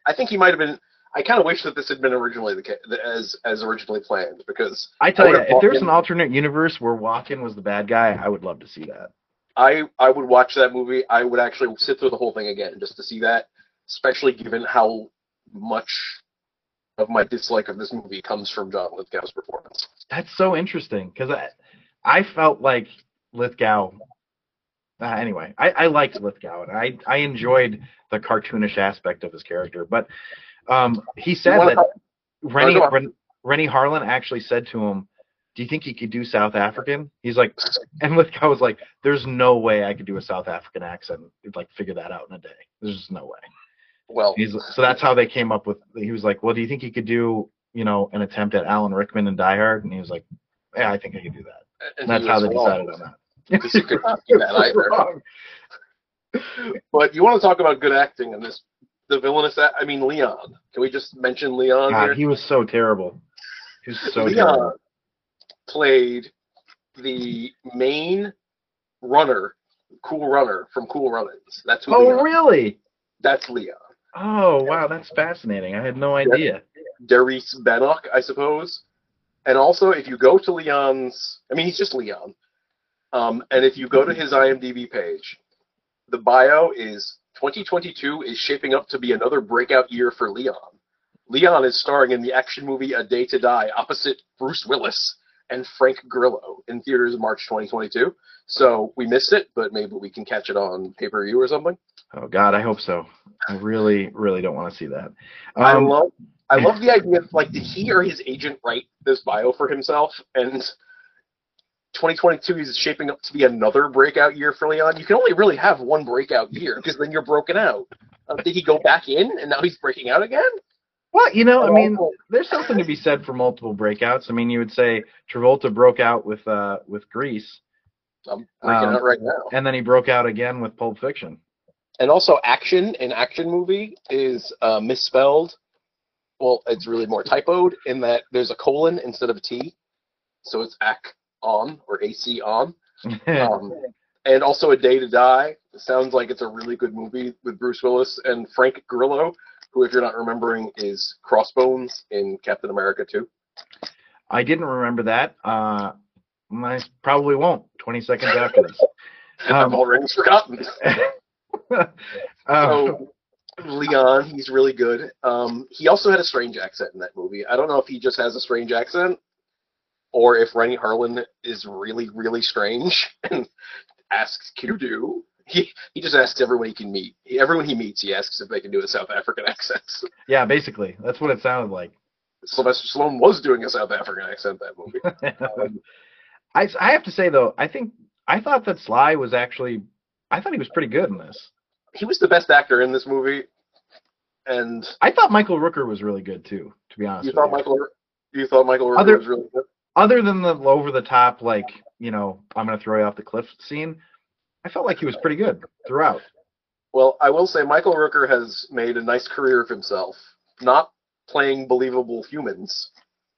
I think he might have been. I kind of wish that this had been originally the as as originally planned because I tell I you, if there's an alternate universe where Walken was the bad guy, I would love to see that. I I would watch that movie. I would actually sit through the whole thing again just to see that, especially given how much of my dislike of this movie comes from John Lithgow's performance. That's so interesting because I I felt like Lithgow. Uh, anyway, I, I liked Lithgow and I I enjoyed the cartoonish aspect of his character, but um, he said that Renny. Ren, Renny Harlin actually said to him, "Do you think he could do South African?" He's like, (laughs) and Lithgow was like, "There's no way I could do a South African accent. He'd like figure that out in a day. There's just no way." Well, He's so that's how they came up with. He was like, "Well, do you think he could do, you know, an attempt at Alan Rickman in Die Hard?" And he was like, "Yeah, I think I could do that." and And that's how they decided on that. (laughs) because he could not do that (laughs) either. But you want to talk about good acting in this? The villainous. I mean, Leon. Can we just mention Leon here? He was so terrible. He was so Leon terrible. played the main runner Cool Runner from Cool Runnings. That's who Oh, Leon. really? That's Leon. Oh, wow, that's fascinating. I had no idea. Derice Bannock, I suppose. And also, if you go to Leon's, I mean, he's just Leon. Um, and if you go to his IMDb page, the bio is 2022 is shaping up to be another breakout year for Leon. Leon is starring in the action movie A Day to Die opposite Bruce Willis and Frank Grillo in theaters in March 2022. So we missed it, but maybe we can catch it on pay per view or something. Oh God, I hope so. I really, really don't want to see that. I Um, love I love (laughs) the idea of like did he or his agent write this bio for himself and 2022 is shaping up to be another breakout year for Leon. You can only really have one breakout year because then you're broken out. Uh, did he go back in and now he's breaking out again? well, you know, I mean, there's something to be said for multiple breakouts. I mean, you would say Travolta broke out with uh with Grease, I'm breaking Um, out right now. and then he broke out again with Pulp Fiction. And also, action in action movie is uh, misspelled. Well, it's really more typoed in that there's a colon instead of a T, so it's ac on or AC on. (laughs) Um, and also, A Day to Die It sounds like it's a really good movie with Bruce Willis and Frank Grillo, who, if you're not remembering, is Crossbones in Captain America 2. I didn't remember that. Uh, I probably won't. Twenty seconds after this. (laughs) I've Um, already forgotten. (laughs) So, Leon, he's really good. Um, he also had a strange accent in that movie. I don't know if he just has a strange accent or if Renny Harlin is really, really strange (laughs) and asks Kudu. He he just asks everyone he can meet. He, everyone he meets, he asks if they can do a South African (laughs) accent. yeah, basically, that's what it sounded like. Sylvester Stallone was doing a South African accent that movie. Um, (laughs) I, I have to say though, I think I thought that Sly was actually, I thought he was pretty good in this. he was the best actor in this movie, and I thought Michael Rooker was really good too. To be honest, you with thought you. Michael you thought Michael Rooker Other- was really good. Other than the over the top, like you know, I'm gonna throw you off the cliff scene, I felt like he was pretty good throughout. Well, I will say Michael Rooker has made a nice career of himself, not playing believable humans,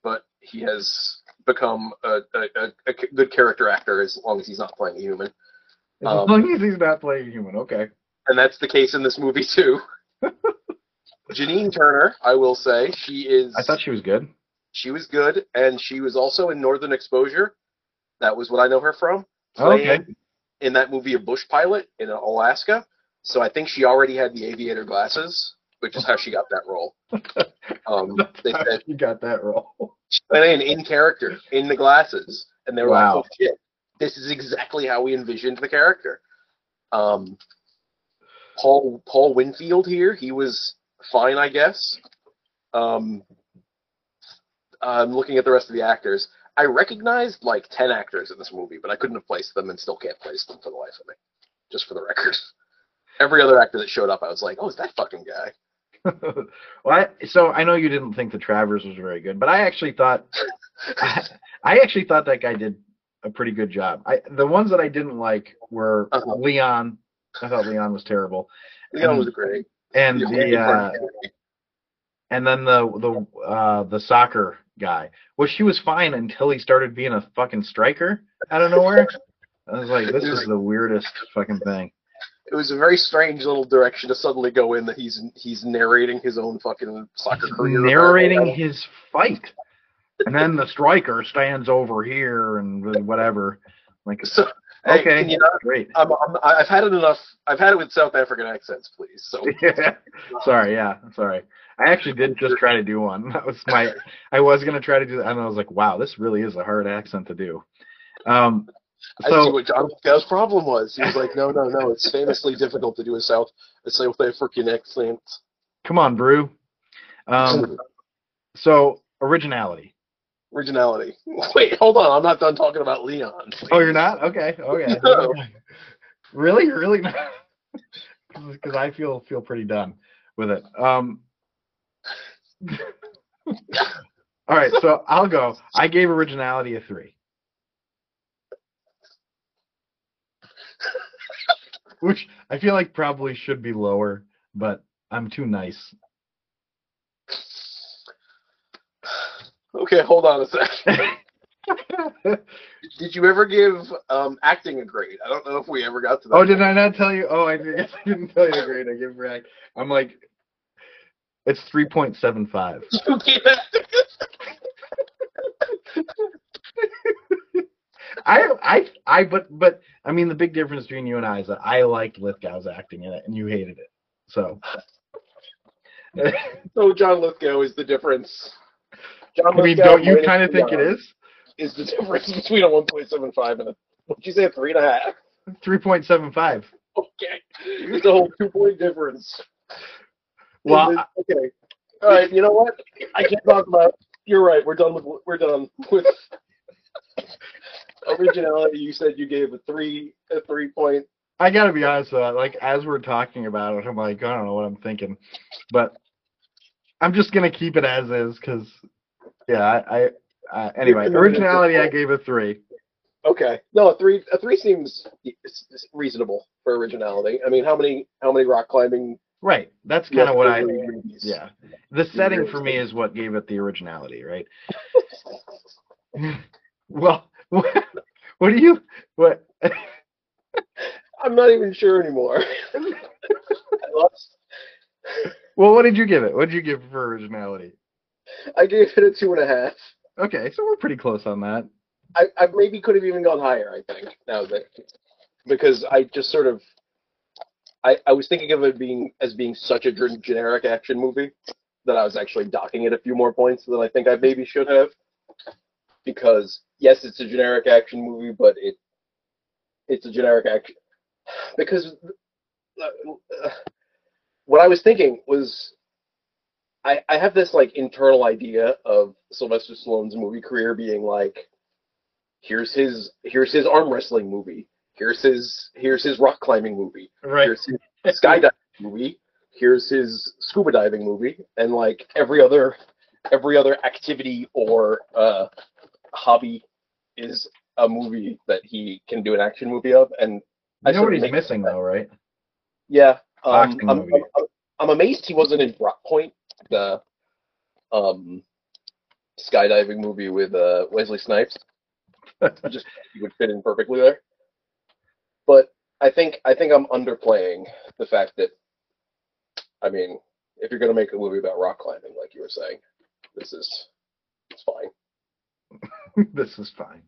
but he has become a, a, a, a good character actor as long as he's not playing a human. As Um, long as he's not playing human, okay. And that's the case in this movie too. (laughs) Janine Turner, I will say, she is I thought she was good. She was good, and she was also in Northern Exposure. That was what I know her from. Okay. In that movie, a bush pilot in Alaska. So I think she already had the aviator glasses, which is how she got that role. (laughs) Um, they said she got that role. she went in in character in the glasses, and they were Wow. like, "Oh shit, this is exactly how we envisioned the character." Um, Paul Paul Winfield here, he was fine, I guess. Um, I'm looking at the rest of the actors. I recognized like ten actors in this movie, but I couldn't have placed them, and still can't place them for the life of me. Just for the record, (laughs) every other actor that showed up, I was like, "Oh, is that fucking guy?" (laughs) (laughs) well, I, so I know you didn't think the Travers was very good, but I actually thought I, I actually thought that guy did a pretty good job. I the ones that I didn't like were Uh-huh. Leon. I thought Leon was terrible, Leon Um, was great. and The the uh, and then the the uh, the soccer guy. Well, she was fine until he started being a fucking striker out of nowhere. I was like, this is the weirdest fucking thing. it was a very strange little direction to suddenly go in that he's he's narrating his own fucking soccer career. narrating his fight, and then the striker stands over here and whatever. Like, So, hey, okay, you not, great. I'm, I'm, I've had it enough. I've had it with South African accents, please. So (laughs) sorry, yeah, sorry. I actually did just try to do one. That was my. (laughs) I was gonna try to do that, and I was like, wow, this really is a hard accent to do. Um, I see so what John Gow's problem was. He was like, no, no, no. It's famously difficult to do a South a South African accent. come on, Brew. Um, (laughs) so originality. Originality. (laughs) Wait, hold on. I'm not done talking about Leon. Oh, you're not? Okay, okay. (laughs) No. really, really not? (laughs) Because I feel feel pretty done with it. Um, all right, so I'll go. I gave originality a three, which I feel like probably should be lower, but I'm too nice. Okay, hold on a sec. (laughs) Did you ever give um, acting a grade? I don't know if we ever got to that. oh, did I not tell you? Oh, I did- (laughs) I didn't tell you the grade I give for act. I'm like, it's three point seven five. (laughs) You gave acting. I, I, I, but, but, I mean, the big difference between you and I is that I liked Lithgow's acting in it, and you hated it. So, so John Lithgow is the difference. John I mean, don't you kind of think it is? Is the difference (laughs) between a 1.75 and a what'd you say a three and a half? Three point seven five. Okay, it's a whole two point difference. Well, okay, all right. You know what? I can't talk about. You're right. We're done with. We're done with (laughs) originality. You said you gave a three. A three point. I gotta be honest with that. like as we're talking about it, I'm like, I don't know what I'm thinking, but I'm just gonna keep it as is because, yeah, I, I uh, anyway, originality I gave a three. Okay. No, a three. A three seems reasonable for originality. I mean, how many how many rock climbing? Right, that's kind of what I, movies? yeah. The setting for me is what gave it the originality, right? (laughs) well, (laughs) what, what do you what? (laughs) I'm not even sure anymore. I lost. Well, what did you give it? What did you give for originality? I gave it a two and a half. Okay, so we're pretty close on that. I, I maybe could have even gone higher. I think now that because I just sort of I, I was thinking of it being as being such a generic action movie that I was actually docking it a few more points than I think I maybe should have. Because yes, it's a generic action movie, but it it's a generic action because uh, what I was thinking was I I have this like internal idea of Sylvester Stallone's movie career being like here's his here's his arm wrestling movie here's his here's his rock climbing movie Right. here's his skydiving movie here's his scuba diving movie and like every other every other activity or uh hobby is a movie that he can do an action movie of and I know what he's make- missing though, right? yeah um, I'm. I'm, I'm amazed he wasn't in Rock Point the um skydiving movie with uh Wesley Snipes (laughs) just he would fit in perfectly there. But I think I think I'm underplaying the fact that I mean, if you're gonna make a movie about rock climbing, like you were saying, this is it's fine. (laughs) this is fine.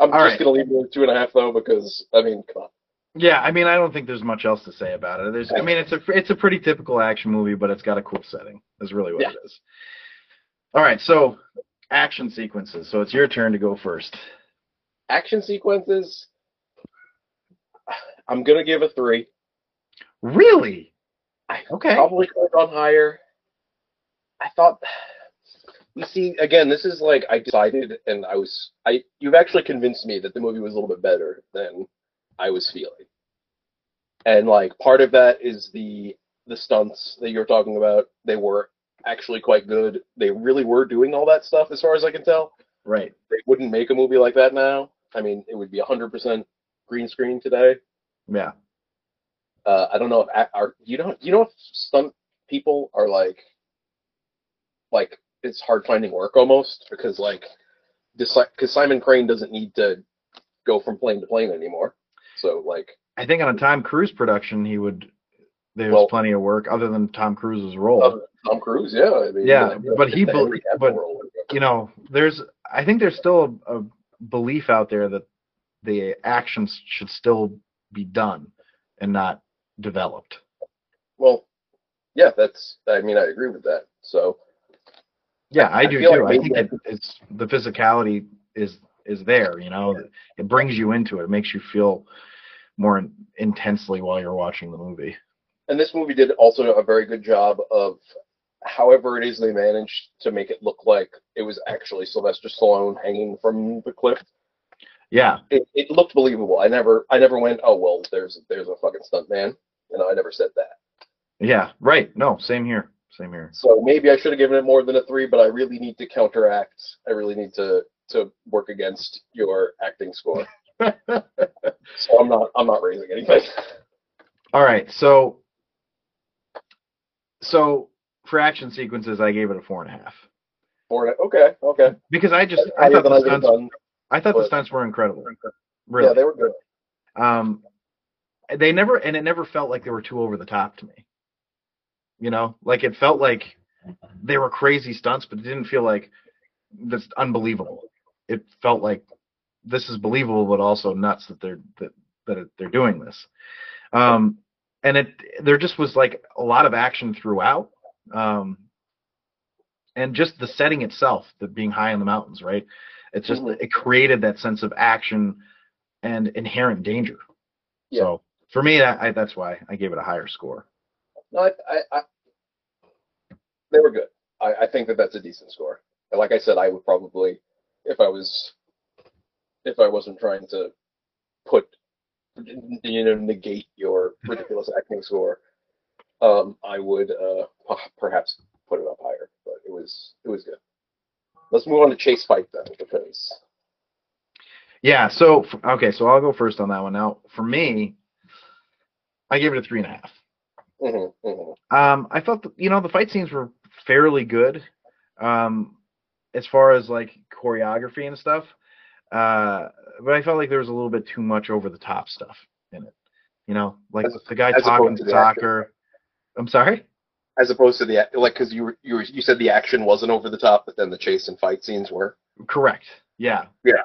I'm All just right. gonna leave it at two and a half though, because I mean, come on. Yeah, I mean, I don't think there's much else to say about it. There's, I mean, it's a it's a pretty typical action movie, but it's got a cool setting. Is really what Yeah. it is. All right, so action sequences. So it's your turn to go first. Action sequences. I'm gonna give a three. Really? I Okay. Probably could have gone higher. I thought you see again, this is like I decided and I was I you've actually convinced me that the movie was a little bit better than I was feeling. And like part of that is the the stunts that you're talking about. They were actually quite good. They really were doing all that stuff as far as I can tell. Right. They wouldn't make a movie like that now. I mean, it would be 100% green screen today. Yeah. Uh, I don't know if are you don't you know if stunt people are like like it's hard finding work almost because like because Simon Crane doesn't need to go from plane to plane anymore. So like I think on a Tom Cruise production, he would. There's Well- plenty of work other than Tom Cruise's role. Tom Cruise, yeah, I mean, Yeah, but he the bel- Henry Cavill but- you know, there's. I think there's still a, a belief out there that the actions should still be done and not developed. well, yeah, that's I mean I agree with that. So Yeah, I, I do feel too. like I think it, it's the physicality is is there. You know, it brings you into it. It makes you feel more in, intensely while you're watching the movie. and this movie did also a very good job of however it is they managed to make it look like it was actually Sylvester Stallone hanging from the cliff. Yeah, It, it looked believable. I never I never went, oh well, there's there's a fucking stunt man. You know, I never said that. yeah, right. No, same here. Same here. So maybe I should have given it more than a three, but I really need to counteract. I really need to to work against your acting score. So I'm not I'm not raising anything. All right, so so for action sequences, I gave it a four and a half. For okay, okay. because I just I Higher thought the stunts done. I thought the stunts were incredible. Really. Yeah, they were good. um they never and it never felt like they were too over the top to me you know like it felt like they were crazy stunts but it didn't feel like that's unbelievable it felt like this is believable but also nuts that they're that, that they're doing this um and it there just was like a lot of action throughout um and just the setting itself the being high in the mountains right it's just Mhm. it created that sense of action and inherent danger Yeah. so for me, I, I, that's why I gave it a higher score. No, I, I, they were good. I, I think that that's a decent score. And like I said, I would probably, if I was, if I wasn't trying to put, you know, negate your ridiculous acting score, um, I would uh, perhaps put it up higher. But it was, it was good. Let's move on to chase fight then, because Yeah. So okay, so I'll go first on that one. Now, for me, I gave it a three and a half. mhm, mhm. Um, I felt you know the fight scenes were fairly good, um, as far as like choreography and stuff. Uh, but I felt like there was a little bit too much over the top stuff in it. You know, like As- the guy talking to the action. soccer. I'm sorry. as opposed to the like, because you were, you were, you said the action wasn't over the top, but then the chase and fight scenes were. Correct. Yeah. Yeah.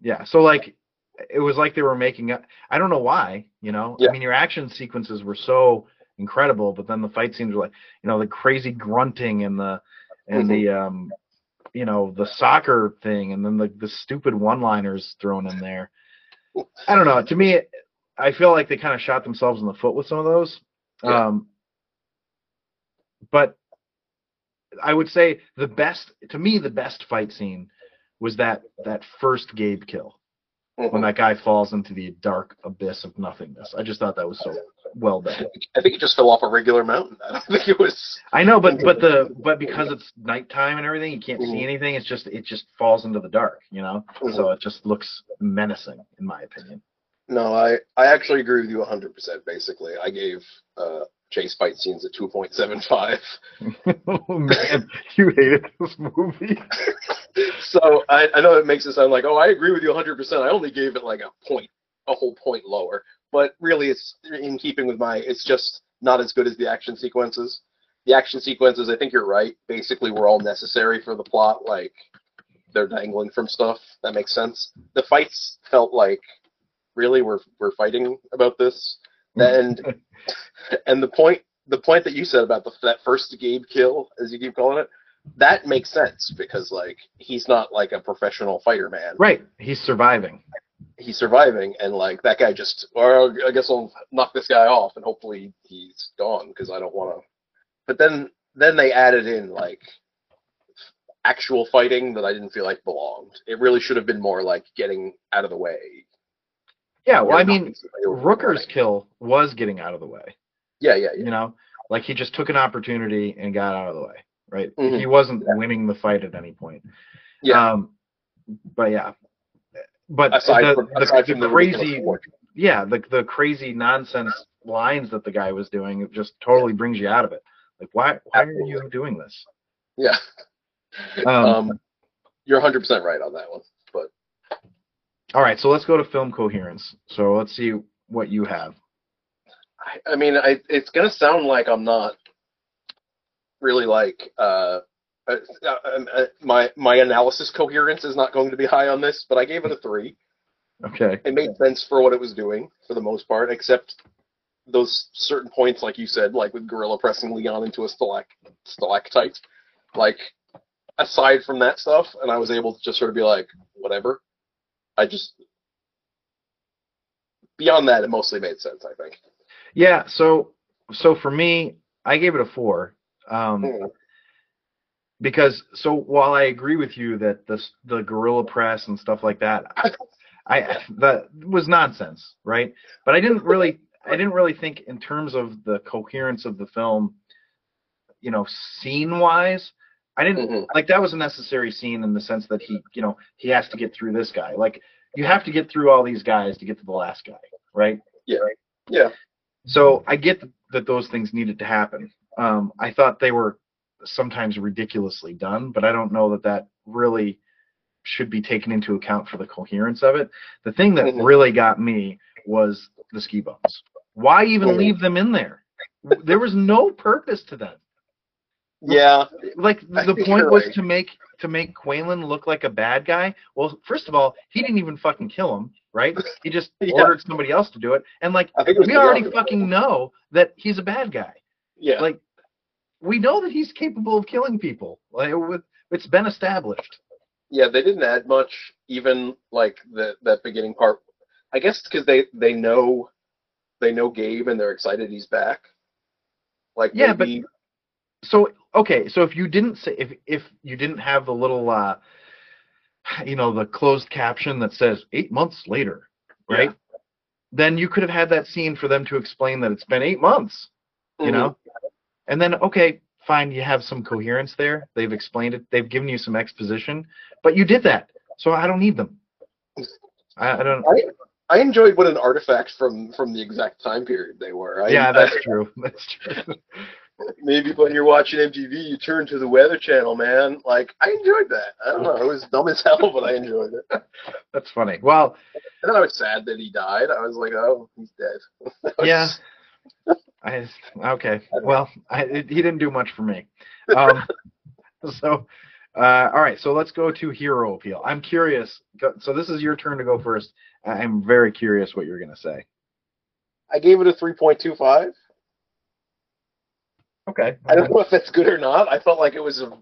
Yeah. So like it was like they were making up I don't know why, you know. Yeah. I mean your action sequences were so incredible, but then the fight scenes were like, you know, the crazy grunting and the and the um you know, the soccer thing and then the the stupid one-liners thrown in there. I don't know. To me I feel like they kind of shot themselves in the foot with some of those. Yeah. Um but I would say the best to me the best fight scene was that that first Gabe kill when Mhm. that guy falls into the dark abyss of nothingness. I just thought that was so well done. I think it just fell off a regular mountain. (laughs) I don't think it was. I know, but but the (laughs) but because it's nighttime and everything, you can't Mhm. see anything. It's just it just falls into the dark, you know. So it just looks menacing, in my opinion. No, I I actually agree with you 100%. Basically, I gave uh, chase fight scenes a 2.75. oh (laughs) man, you hated this movie. so I, I know it makes it sound like, oh, I agree with you 100%. I only gave it like a point, a whole point lower. But really, it's in keeping with my. It's just not as good as the action sequences. The action sequences, I think you're right. Basically, were all necessary for the plot. Like they're dangling from stuff. That makes sense. The fights felt like really we're we're fighting about this. And (laughs) and the point the point that you said about the that first Gabe kill, as you keep calling it, that makes sense because like he's not like a professional fighter man. Right, he's surviving. He's surviving, and like that guy just, or I guess I'll knock this guy off, and hopefully he's gone because I don't want to. But then then they added in like actual fighting that I didn't feel like belonged. It really should have been more like getting out of the way. Yeah, well, I mean, knocking somebody over Rooker's kill was getting out of the way. Yeah, yeah, yeah. You know, like he just took an opportunity and got out of the way. Right, Mhm. he wasn't Yeah. winning the fight at any point. Yeah. Um, but yeah, but Aside the, from, aside the from the crazy, yeah, the the crazy nonsense lines that the guy was doing it just totally brings you out of it. Like, why why are you doing this? Yeah. (laughs) Um, Um, you're 100% right on that one. But All right, so let's go to film coherence. So let's see what you have. I, I mean, I, it's going to sound like I'm not really like uh, uh, uh, uh, my my analysis coherence is not going to be high on this, but I gave it a three. Okay. It made sense for what it was doing for the most part, except those certain points, like you said, like with Gorilla pressing Leon into a stalac stalactite. Like aside from that stuff, and I was able to just sort of be like, whatever. I just beyond that, it mostly made sense. I think. Yeah. So so for me, I gave it a four. Um, Mhm. Because so while I agree with you that the the gorilla press and stuff like that, I, (laughs) I that was nonsense, right? But I didn't really I didn't really think in terms of the coherence of the film, you know, scene wise. I didn't Mhm. like that was a necessary scene in the sense that he, you know, he has to get through this guy. Like you have to get through all these guys to get to the last guy, right? Yeah. Yeah. So I get that those things needed to happen. Um, I thought they were sometimes ridiculously done, but I don't know that that really should be taken into account for the coherence of it. The thing that Mhm. really got me was the ski bumps. Why even Mhm. leave them in there? There was no purpose to them. Yeah, Like the point was right. to make to make Qualen look like a bad guy. Well, first of all, he didn't even fucking kill him, right? He just (laughs) Yeah. ordered somebody else to do it, and like I think it we already fucking know that he's a bad guy. yeah. Like we know that he's capable of killing people. Like it's been established. yeah, they didn't add much, even like the that beginning part. I guess because they they know they know Gabe and they're excited he's back. Like Yeah, but- So okay, so if you didn't say if if you didn't have the little uh you know the closed caption that says eight months later, right? Then you could have had that scene for them to explain that it's been eight months. you Mhm. know and then okay fine you have some coherence there they've explained it they've given you some exposition but you did that so i don't need them i, I don't I I enjoyed what an artifact from from the exact time period they were. I, yeah that's true (laughs) that's true (laughs) maybe when you're watching MTV, you turn to the Weather Channel, man. Like I enjoyed that. I don't know, it was dumb as (laughs) hell, but I enjoyed it. That's funny well and then I was sad that he died. I was like, oh, he's dead. Yeah i okay well I, it, he didn't do much for me um (laughs) so uh all right so let's go to hero appeal i'm curious so this is your turn to go first i'm very curious what you're going to say I gave it a 3.25. okay I don't know if that's good or not. I felt like it was a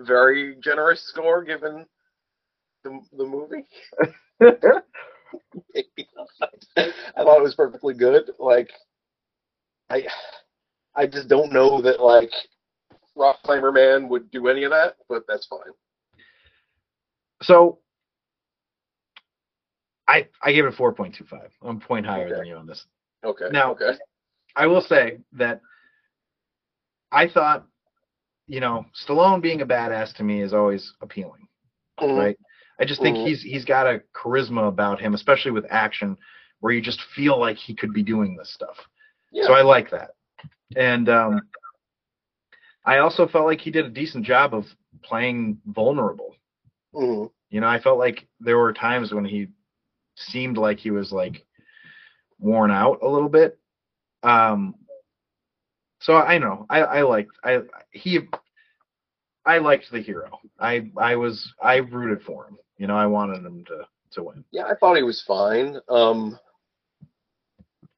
very generous score given the the movie. (laughs) (laughs) I thought it was perfectly good. Like, I I just don't know that like Rock Climber Man would do any of that, but that's fine. So I I gave it four point two five. I'm point higher Okay. than you on this. Okay. Now- okay. I will say that I thought, you know, Stallone being a badass to me is always appealing, Mhm. right? I just think Mhm. he's he's got a charisma about him, especially with action, where you just feel like he could be doing this stuff. Yeah. So I like that. And um I also felt like he did a decent job of playing vulnerable. Mhm. You know, I felt like there were times when he seemed like he was like worn out a little bit. Um so I know I I liked I he I liked the hero. I I was I rooted for him. You know, I wanted him to to win. Yeah, I thought he was fine. Um,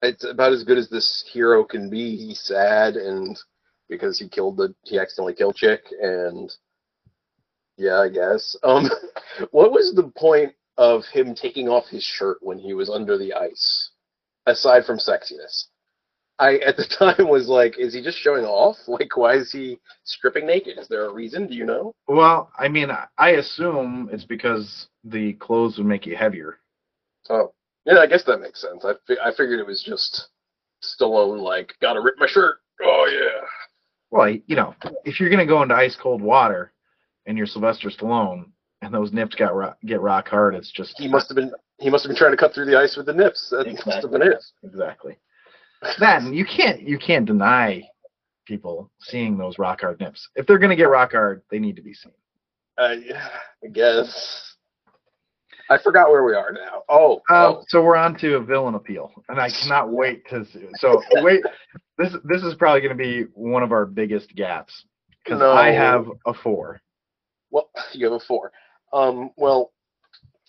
it's about as good as this hero can be. He's sad and because he killed the he accidentally killed chick and yeah, I guess. Um, (laughs) what was the point of him taking off his shirt when he was under the ice, aside from sexiness? I at the (laughs) time was like, is he just showing off? (laughs) Like, why is he stripping naked? Is there a reason? Do you know? Well, I mean, I- assume it's because the clothes would make you heavier. Oh, yeah, I guess that makes sense. I, fi- I figured it was just Stallone, like, gotta rip my shirt. Oh, yeah. Well, you know, if you're gonna go into ice cold water and you're Sylvester Stallone and those nips got rock, get rock hard, it's just He must have been he must have been trying to cut through the ice with the nips. That must have been it. exactly that. And you can't you can't deny people seeing those rock hard nips. If they're gonna get rock hard, they need to be seen. Yeah, I guess. I forgot where we are now. Oh, Uh, oh. so we're on to a villain appeal, and I cannot wait to. See, so wait, this this is probably going to be one of our biggest gaps because No. I have a four. well, (laughs) you have a four. Um, well,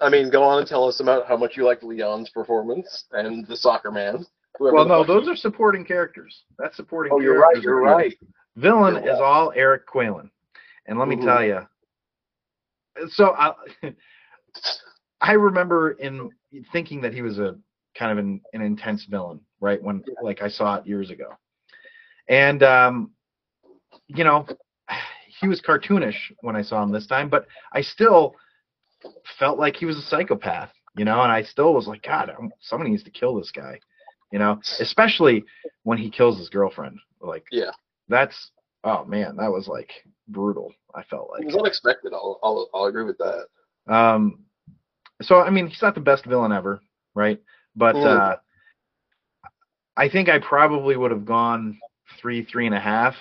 I mean, go on and tell us about how much you liked Leon's performance and the soccer man. Well, no, those he- are supporting characters. That's supporting. Oh, you're right. You're right. Villain You're is all Eric Qualen, and let me Mhm. tell you. So I, (laughs) I remember in thinking that he was a kind of an, an intense villain, right? When like I saw it years ago, and um, you know, he was cartoonish when I saw him this time, but I still felt like he was a psychopath, you know, and I still was like, God, I'm- somebody needs to kill this guy, you know, especially when he kills his girlfriend. Like, Yeah. that's oh man, that was like brutal. I felt like It was unexpected. I'll, I'll I'll agree with that. Um, so I mean, he's not the best villain ever, right? But Mm. uh, I think I probably would have gone three, three and a half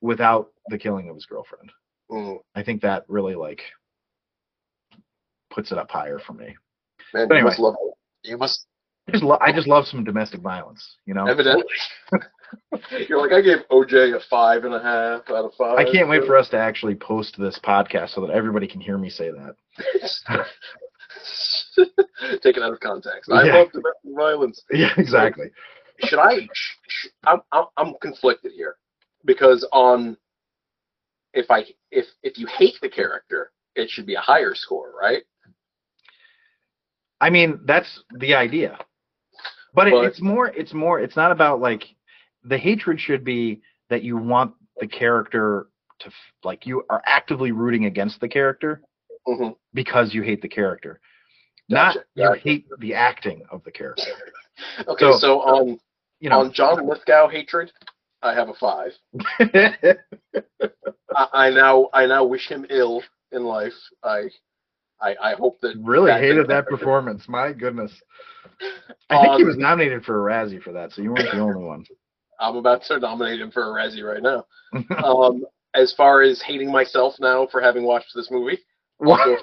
without the killing of his girlfriend. Mm. I think that really like puts it up higher for me. Man, But you anyway. must love You must I just, lo- I just love some domestic violence, you know. evidently. (laughs) You're like I gave OJ a five and a half out of five. I can't wait for us to actually post this podcast so that everybody can hear me say that. (laughs) (laughs) Take it out of context. I Yeah. love domestic violence. (laughs) Yeah, exactly. Should I? Sh- sh- I'm, I'm I'm conflicted here because on if I if if you hate the character, it should be a higher score, right? I mean, that's the idea. But, it, it's more it's more it's not about like the hatred should be that you want the character to like you are actively rooting against the character Mm-hmm. because you hate the character. Gotcha, Not you hate the acting of the character. (laughs) Okay, So- so, on You know. on John Lithgow hatred, I have a five. (laughs) I, I now I now wish him ill in life. I I, I hope that really that- hated that performance. My goodness. I think he Um, was nominated for a Razzie for that, so you weren't the only one. (laughs) I'm about to nominate him for a Razzie right now. Um, as far as hating myself now for having watched this movie, What?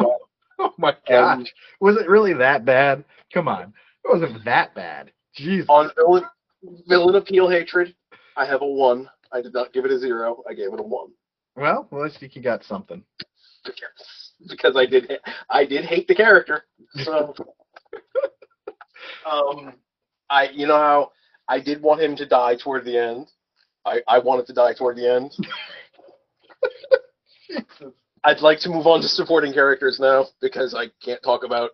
(laughs) Oh my um, gosh. Was it really that bad? Come on. It wasn't that bad. Jeez. on villain villain appeal hatred, I have a one. I did not give it a zero. I gave it a one Well, well, let's think you got something. because, (laughs) because I did I did hate the character. So, (laughs) um, I you know how I did want him to die toward the end. I I wanted to die toward the end. I'd like to move on to supporting characters now because I can't talk about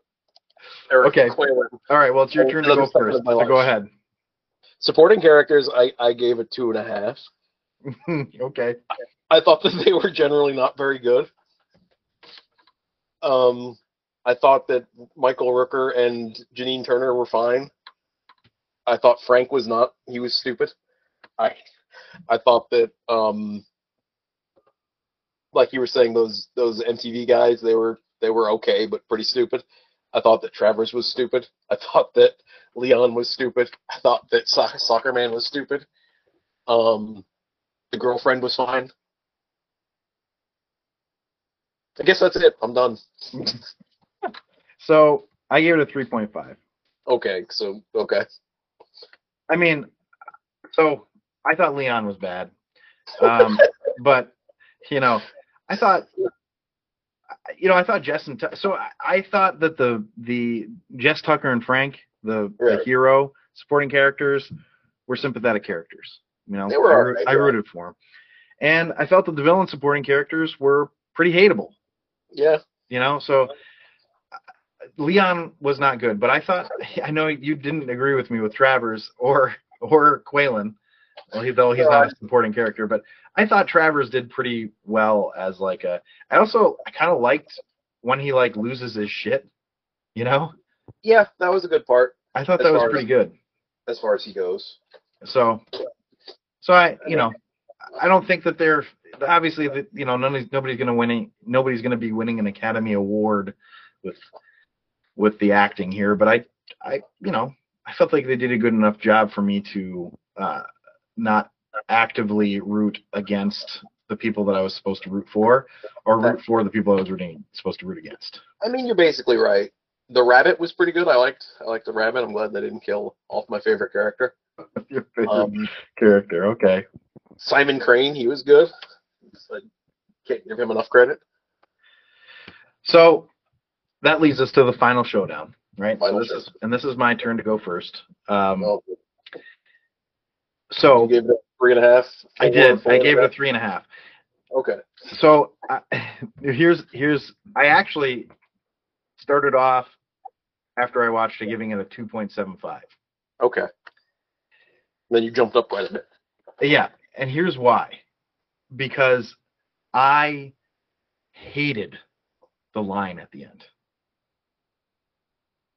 Eric Okay. Qualen. All right, well, it's your Oh, turn to go first. So go ahead. Supporting characters, I, I gave it two and a half. (laughs) okay. I thought that they were generally not very good. Um, I thought that Michael Rooker and Janine Turner were fine. I thought Frank was not. He was stupid. I I thought that um, like you were saying, those those MTV guys, they were they were okay, but pretty stupid. I thought that Travers was stupid. I thought that Leon was stupid. I thought that so- Soccer Man was stupid. Um, the girlfriend was fine. I guess that's it. I'm done. (laughs) So I gave it a 3.5. Okay, so okay. I mean, so I thought Leon was bad. Um, (laughs) but, you know, I thought, you know, I thought Jess and, so I, I thought that the, the Jess Tucker and Frank, the, the hero supporting characters, were sympathetic characters. You know, They were I, right, I rooted for them. And I felt that the villain supporting characters were pretty hateable. Yeah. you know so uh, leon was not good but i thought (laughs) i know you didn't agree with me with travers or or Qualen well he, though he's not a supporting character but i thought travers did pretty well as like a i also i kind of liked when he like loses his shit you know Yeah, that was a good part i thought that was far as- pretty good as far as he goes. so so i you know i don't think that they're obviously that you know nobody's nobody's going to win nobody's going to be winning an academy award with with the acting here but i i you know i felt like they did a good enough job for me to uh not actively root against the people that i was supposed to root for or root for the people i was rooting supposed to root against I mean, you're basically right. The rabbit was pretty good. I liked I liked the rabbit. I'm glad they didn't kill off my favorite character. (laughs) your favorite Um, character okay Simon Crane, he was good. I can't give him enough credit. So that leads us to the final showdown, right? Final so this is and this is my turn to go first. Um, Well, so you gave it a three and a half. I did. I gave it a three and a half. Okay. So I, (sighs) here's here's I actually started off after I watched it giving it a two point seven five. Okay. Then you jumped up quite a bit. Yeah, and here's why. Because I hated the line at the end.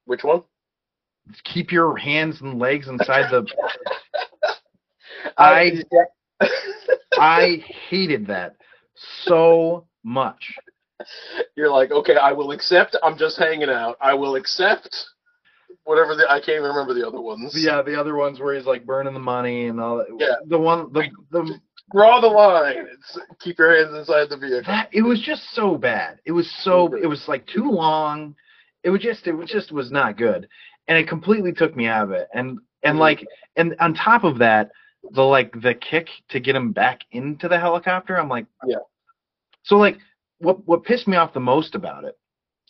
Which one? Keep your hands and legs inside the (laughs) I- (laughs) I hated that so much. You're like, okay, I will accept. I'm just hanging out. I will accept whatever the I can't even remember the other ones. Yeah, the other ones where he's like burning the money and all that. Yeah. The one the the Draw the line. It's, keep your hands inside the vehicle. that it was just so bad. It was so it was like too long. It was just it was just was not good, and it completely took me out of it. And and Mhm. like and on top of that, the like the kick to get him back into the helicopter. I'm like, Yeah. So like what what pissed me off the most about it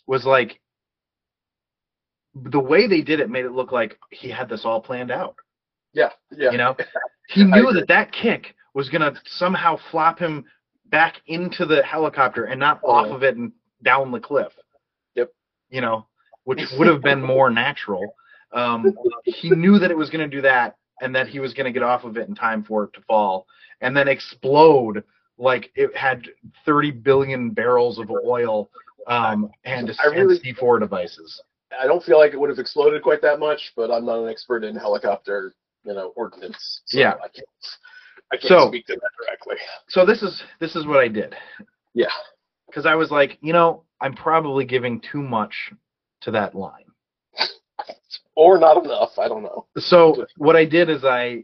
was like the way they did it made it look like he had this all planned out. Yeah, yeah. You know, (laughs) he knew that that kick was gonna somehow flop him back into the helicopter and not off Oh. of it and down the cliff. Yep. You know, which would have been more natural. Um, he knew that it was gonna do that and that he was gonna get off of it in time for it to fall and then explode like it had 30 billion barrels of oil um, and, really- and C4 devices. I don't feel like it would have exploded quite that much, but I'm not an expert in helicopter, you know, ordnance. So Yeah. I can't, I can't So- speak to that directly. So this is this is what I did. Yeah. because I was like, you know, I'm probably giving too much to that line. Or not enough. I don't know. So what I did is I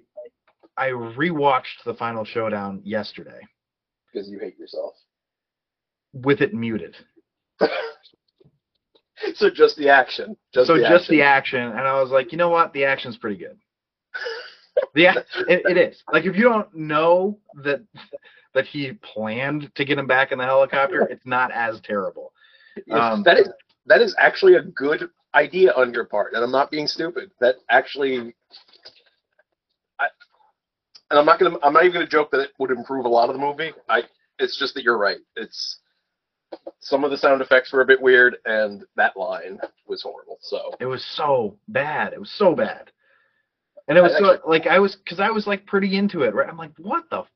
I rewatched the final showdown yesterday Because you hate yourself. with it muted. (laughs) so just the action. Just so the just action. the action, and I was like, you know what, the action's pretty good. Yeah, (laughs) it, it is. Like if you don't know that that he planned to get him back in the helicopter, it's not as terrible. Um, that is that is actually a good idea on your part, and I'm not being stupid. That actually, I, and I'm not gonna I'm not even gonna joke that it would improve a lot of the movie. I it's just that you're right. It's some of the sound effects were a bit weird, and that line was horrible. So It was so bad. It was so bad. And it was I so actually- like I was because I was like pretty into it, right? I'm like, what the? f-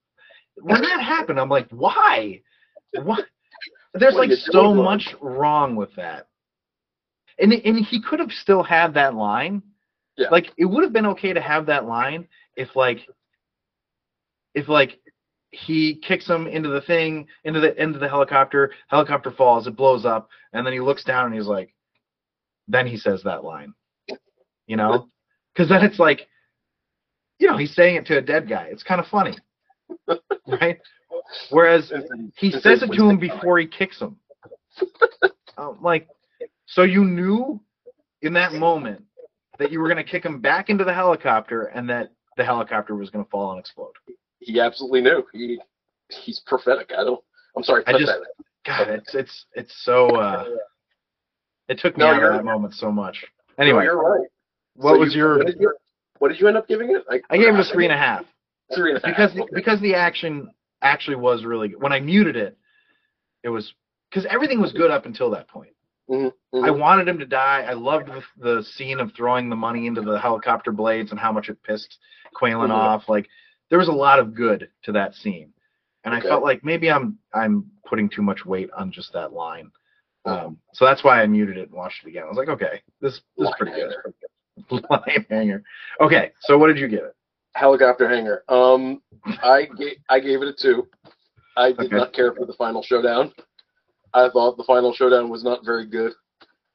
When that (laughs) happened, I'm like, why? What? There's like so much wrong with that. And and he could have still had that line. Yeah. Like it would have been okay to have that line if like if like he kicks him into the thing, into the into the helicopter, helicopter falls, it blows up, and then he looks down and he's like, then he says that line, you know, because then it's like, you know, he's saying it to a dead guy. It's kind of funny, (laughs) right? Whereas he says it to him before he kicks him. (laughs) Um, like, so you knew in that moment that you were going to kick him back into the helicopter and that the helicopter was going to fall and explode. he absolutely knew. He he's prophetic. I don't. I'm sorry. I just- God, it's it's it's so. uh It took me No, out of that moment so much. No, Anyway, you're right. what So was you- your? What did you, what did you end up giving it? I gave him a three and a half Three and a half. because okay. because the action actually was really good. When I muted it, it was because everything was good up until that point. Mhm, I mhm. wanted him to die. I loved the, the scene of throwing the money into the helicopter blades and how much it pissed Qualen Mhm. off. Like there was a lot of good to that scene, and Okay. I felt like maybe I'm I'm putting too much weight on just that line. Um, so that's why I muted it and watched it again. I was like, okay, this this is pretty good. Line hanger. (laughs) Okay, so what did you give it? Helicopter hanger. Um, I gave I gave it a two. I did Okay. not care for the final showdown. I thought the final showdown was not very good.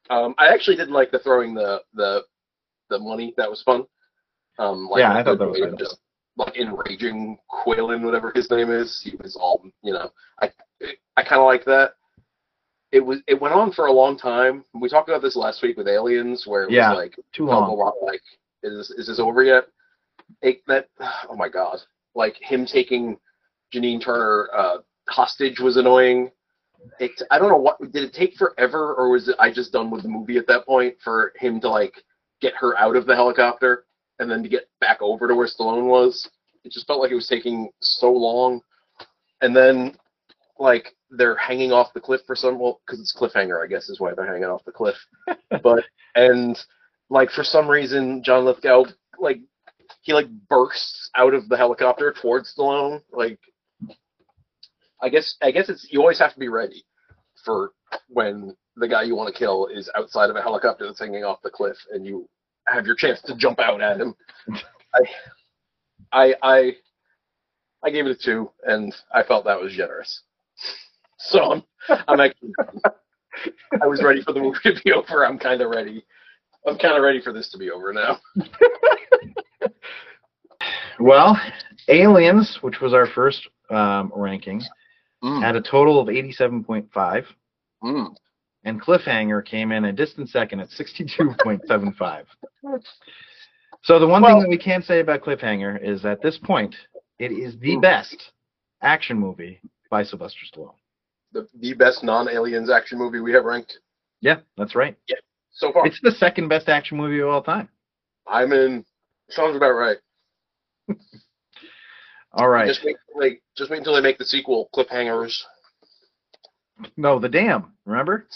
Um, I actually didn't like the throwing the the the money. That was fun. Um, like Yeah, I thought that was of just like enraging Qualen, whatever his name is. He was all you know. I I kind of like that. It was it went on for a long time. We talked about this last week with Aliens, where it Yeah. was like Too long. lot like is is this over yet? It, that oh my god, like him taking Janine Turner uh, hostage was annoying. It, I don't know what did it take forever, or was it I just done with the movie at that point for him to like get her out of the helicopter and then to get back over to where Stallone was? It just felt like it was taking so long, and then like they're hanging off the cliff for some well because it's cliffhanger I guess is why they're hanging off the cliff, (laughs) but and like for some reason John Lithgow like he like bursts out of the helicopter towards Stallone. Like I guess I guess it's you always have to be ready for when the guy you want to kill is outside of a helicopter that's hanging off the cliff and you have your chance to jump out at him. (laughs) I I I I gave it a two and I felt that was generous. So I'm I'm actually I was ready for the movie to be over. I'm kind of ready. I'm kind of ready for this to be over now. (laughs) Well, Aliens, which was our first um, ranking Mm. had a total of 87.5, Mm. and Cliffhanger came in a distant second at 62.75. So the one Well- thing that we can say about Cliffhanger is at this point, it is the Mm. best action movie by Sylvester Stallone. The, the best non-aliens action movie we have ranked Yeah, that's right. Yeah, so far. It's the second best action movie of all time. I'm in. Sounds about right. (laughs) All right. Just wait, until they, just wait until they make the sequel, Cliffhangers. No, The Dam. Remember?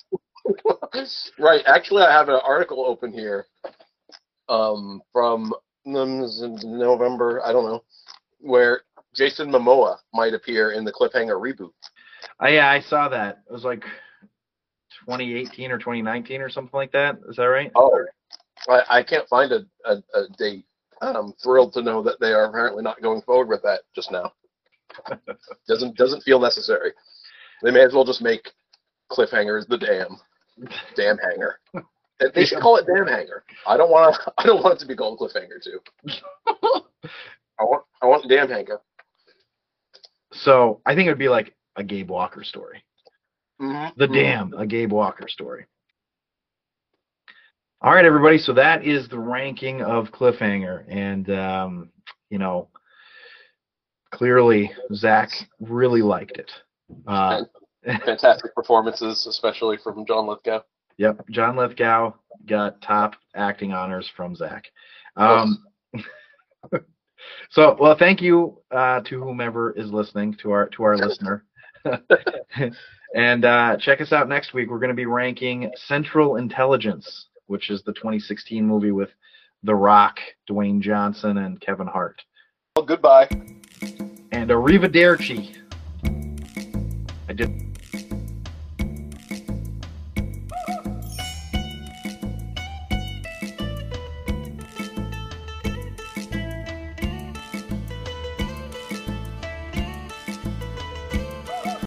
(laughs) right. Actually, I have an article open here um, from November. I don't know where Jason Momoa might appear in the Cliffhanger reboot. Oh, yeah, I saw that. It was like 2018 or 2019 or something like that. Is that right? Oh, I, I can't find a, a, a date. I'm thrilled to know that they are apparently not going forward with that just now. (laughs) doesn't doesn't feel necessary. They may as well just make cliffhangers the dam, dam hanger. They- should call it dam hanger. I don't want to. (laughs) I don't want it to be called cliffhanger too. I want I want dam hanger. So I think it would be like a Gabe Walker story. Mm-hmm. The Dam, a Gabe Walker story. All right, everybody. So that is the ranking of Cliffhanger, and um, you know, clearly Zac really liked it. Uh, Fantastic performances, especially from John Lithgow. Yep, John Lithgow got top acting honors from Zac. Um, (laughs) so, well, thank you uh, to whomever is listening to our to our listener, (laughs) and uh, check us out next week. We're going to be ranking Central Intelligence, which is the 2016 movie with The Rock, Dwayne Johnson, and Kevin Hart. Well, goodbye. And arrivederci. I did.